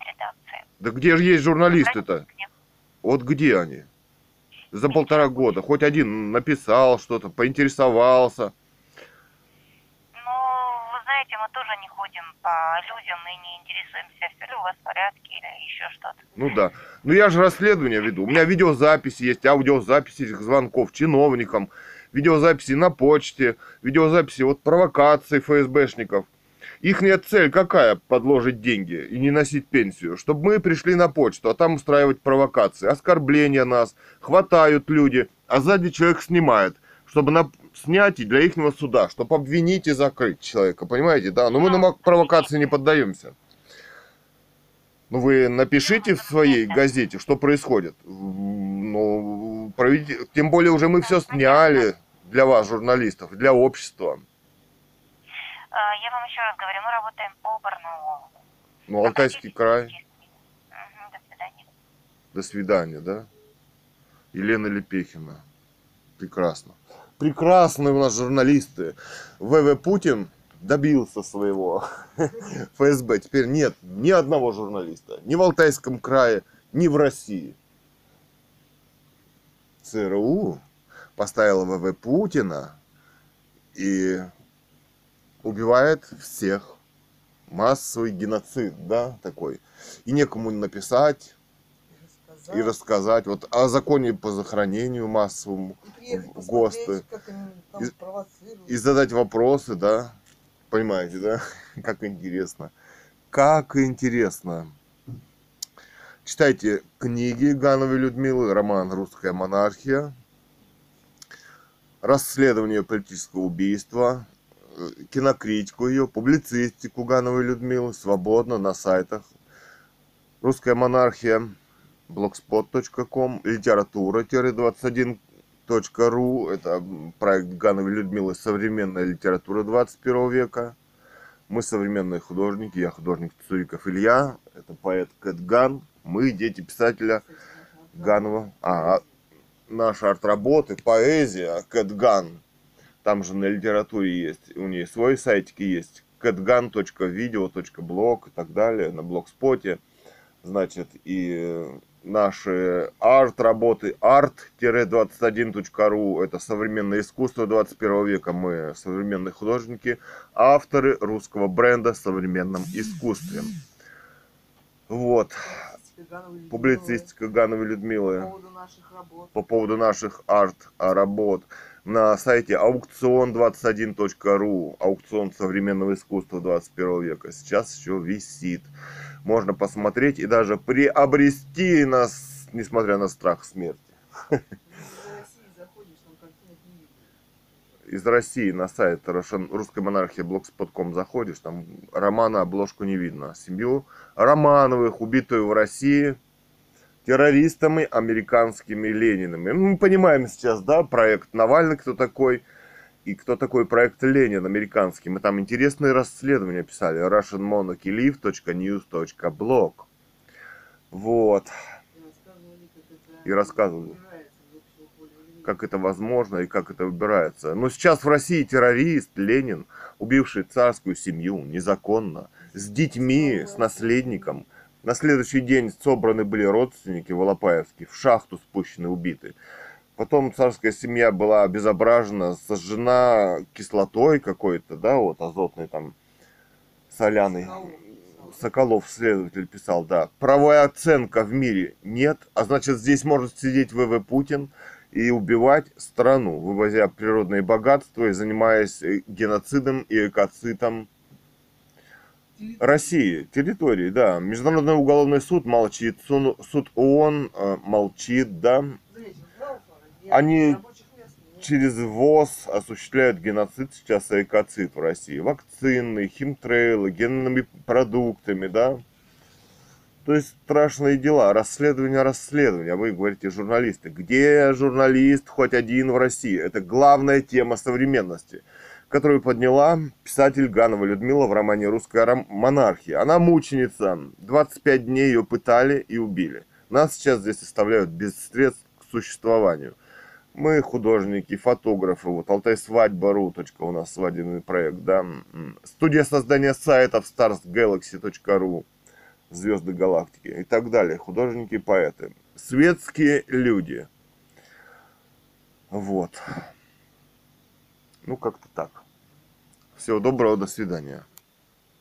Редакция. Да где же есть журналисты-то? Вот где они? За полтора года. Хоть один написал что-то, поинтересовался. Ну, вы знаете, мы тоже не ходим по людям и не интересуемся, все ли у вас в порядке или еще что-то. Ну да. Ну я же расследование веду. У меня видеозаписи есть, аудиозаписи этих звонков чиновникам, видеозаписи на почте, видеозаписи вот провокаций ФСБшников. Ихняя цель какая? Подложить деньги и не носить пенсию. Чтобы мы пришли на почту, а там устраивать провокации, оскорбления нас, хватают люди, а сзади человек снимает, чтобы на снять и для ихнего суда, чтобы обвинить и закрыть человека, понимаете, да? Но мы на провокации не поддаемся. Ну вы напишите в своей газете, что происходит. Ну, проведите, тем более уже мы все сняли для вас, журналистов, для общества. А, Я вам еще раз говорю, мы работаем по Барнаулу. Ну, Алтайский край. До свидания. До свидания, да? Елена Лепехина. Прекрасно. Прекрасные у нас журналисты. ВВ Путин добился своего ФСБ. Теперь нет ни одного журналиста. Ни в Алтайском крае, ни в России. ЦРУ поставила ВВ Путина и убивает всех. Массовый геноцид, да, такой. И некому написать, и рассказать вот о законе по захоронению массовому в ГОСТы. И- и задать вопросы, да, понимаете, да, как интересно, как интересно. Читайте книги Гановой Людмилы, роман «Русская монархия», расследование политического убийства, э, кинокритику ее, публицистику Гановой Людмилы свободно на сайтах «Русская монархия», blogspot.com, литература-21.ру, это проект Гановой Людмилы «Современная литература 21 века». Мы современные художники, я художник Цуриков Илья, это поэт Кэт Ган, мы дети писателя Ганова. А, а наши арт-работы, поэзия Кэт Ган, там же на литературе есть, у нее свой сайтики есть, catgan.video.blog и так далее, на блогспоте. Значит, и наши арт-работы art-21.ru это современное искусство 21 века. Мы современные художники, авторы русского бренда в современном искусстве. Вот. Публицистика Гановой Людмилы По поводу наших работ. по поводу наших арт-работ на сайте аукцион21.ру, аукцион современного искусства 21 века, сейчас еще висит. Можно посмотреть и даже приобрести нас, несмотря на страх смерти. Из России на сайт русской монархии blogspot.com заходишь, там романа обложку не видно. Семью Романовых, убитую в России террористами американскими Лениными. Ну, Мы понимаем сейчас, да, проект Навальный, кто такой, и кто такой проект Ленин американский. Мы там интересные расследования писали. russianmonarchylive.news.blog Вот. И рассказывали, как это возможно и как это выбирается. Но сейчас в России террорист Ленин, убивший царскую семью незаконно, с детьми, с наследником. На следующий день собраны были родственники Волопаевские, в шахту спущены, убиты. Потом царская семья была обезображена, сожжена кислотой какой-то, да, вот азотной там, соляной. Соколов следователь, писал, да. Правая оценка в мире нет, а значит здесь может сидеть ВВ Путин и убивать страну, вывозя природные богатства и занимаясь э, геноцидом и экоцитом России, территории, да. Международный уголовный суд молчит, суд ООН э, молчит, да. Они. Через ВОЗ осуществляют геноцид сейчас экоцид в России. Вакцины, химтрейлы, генными продуктами, да. То есть страшные дела. Расследование, расследование. А вы говорите, журналисты. Где журналист хоть один в России? Это главная тема современности, которую подняла писатель Ганова Людмила в романе «Русская монархия». Она мученица. 25 дней ее пытали и убили. Нас сейчас здесь оставляют без средств к существованию. Мы художники, фотографы, вот Алтай Свадьба.ру, точка у нас свадебный проект, да. Студия создания сайтов starsgalaxy.ru, Звезды Галактики и так далее. Художники поэты. Светские люди. Вот. Ну, как-то так. Всего доброго, до свидания.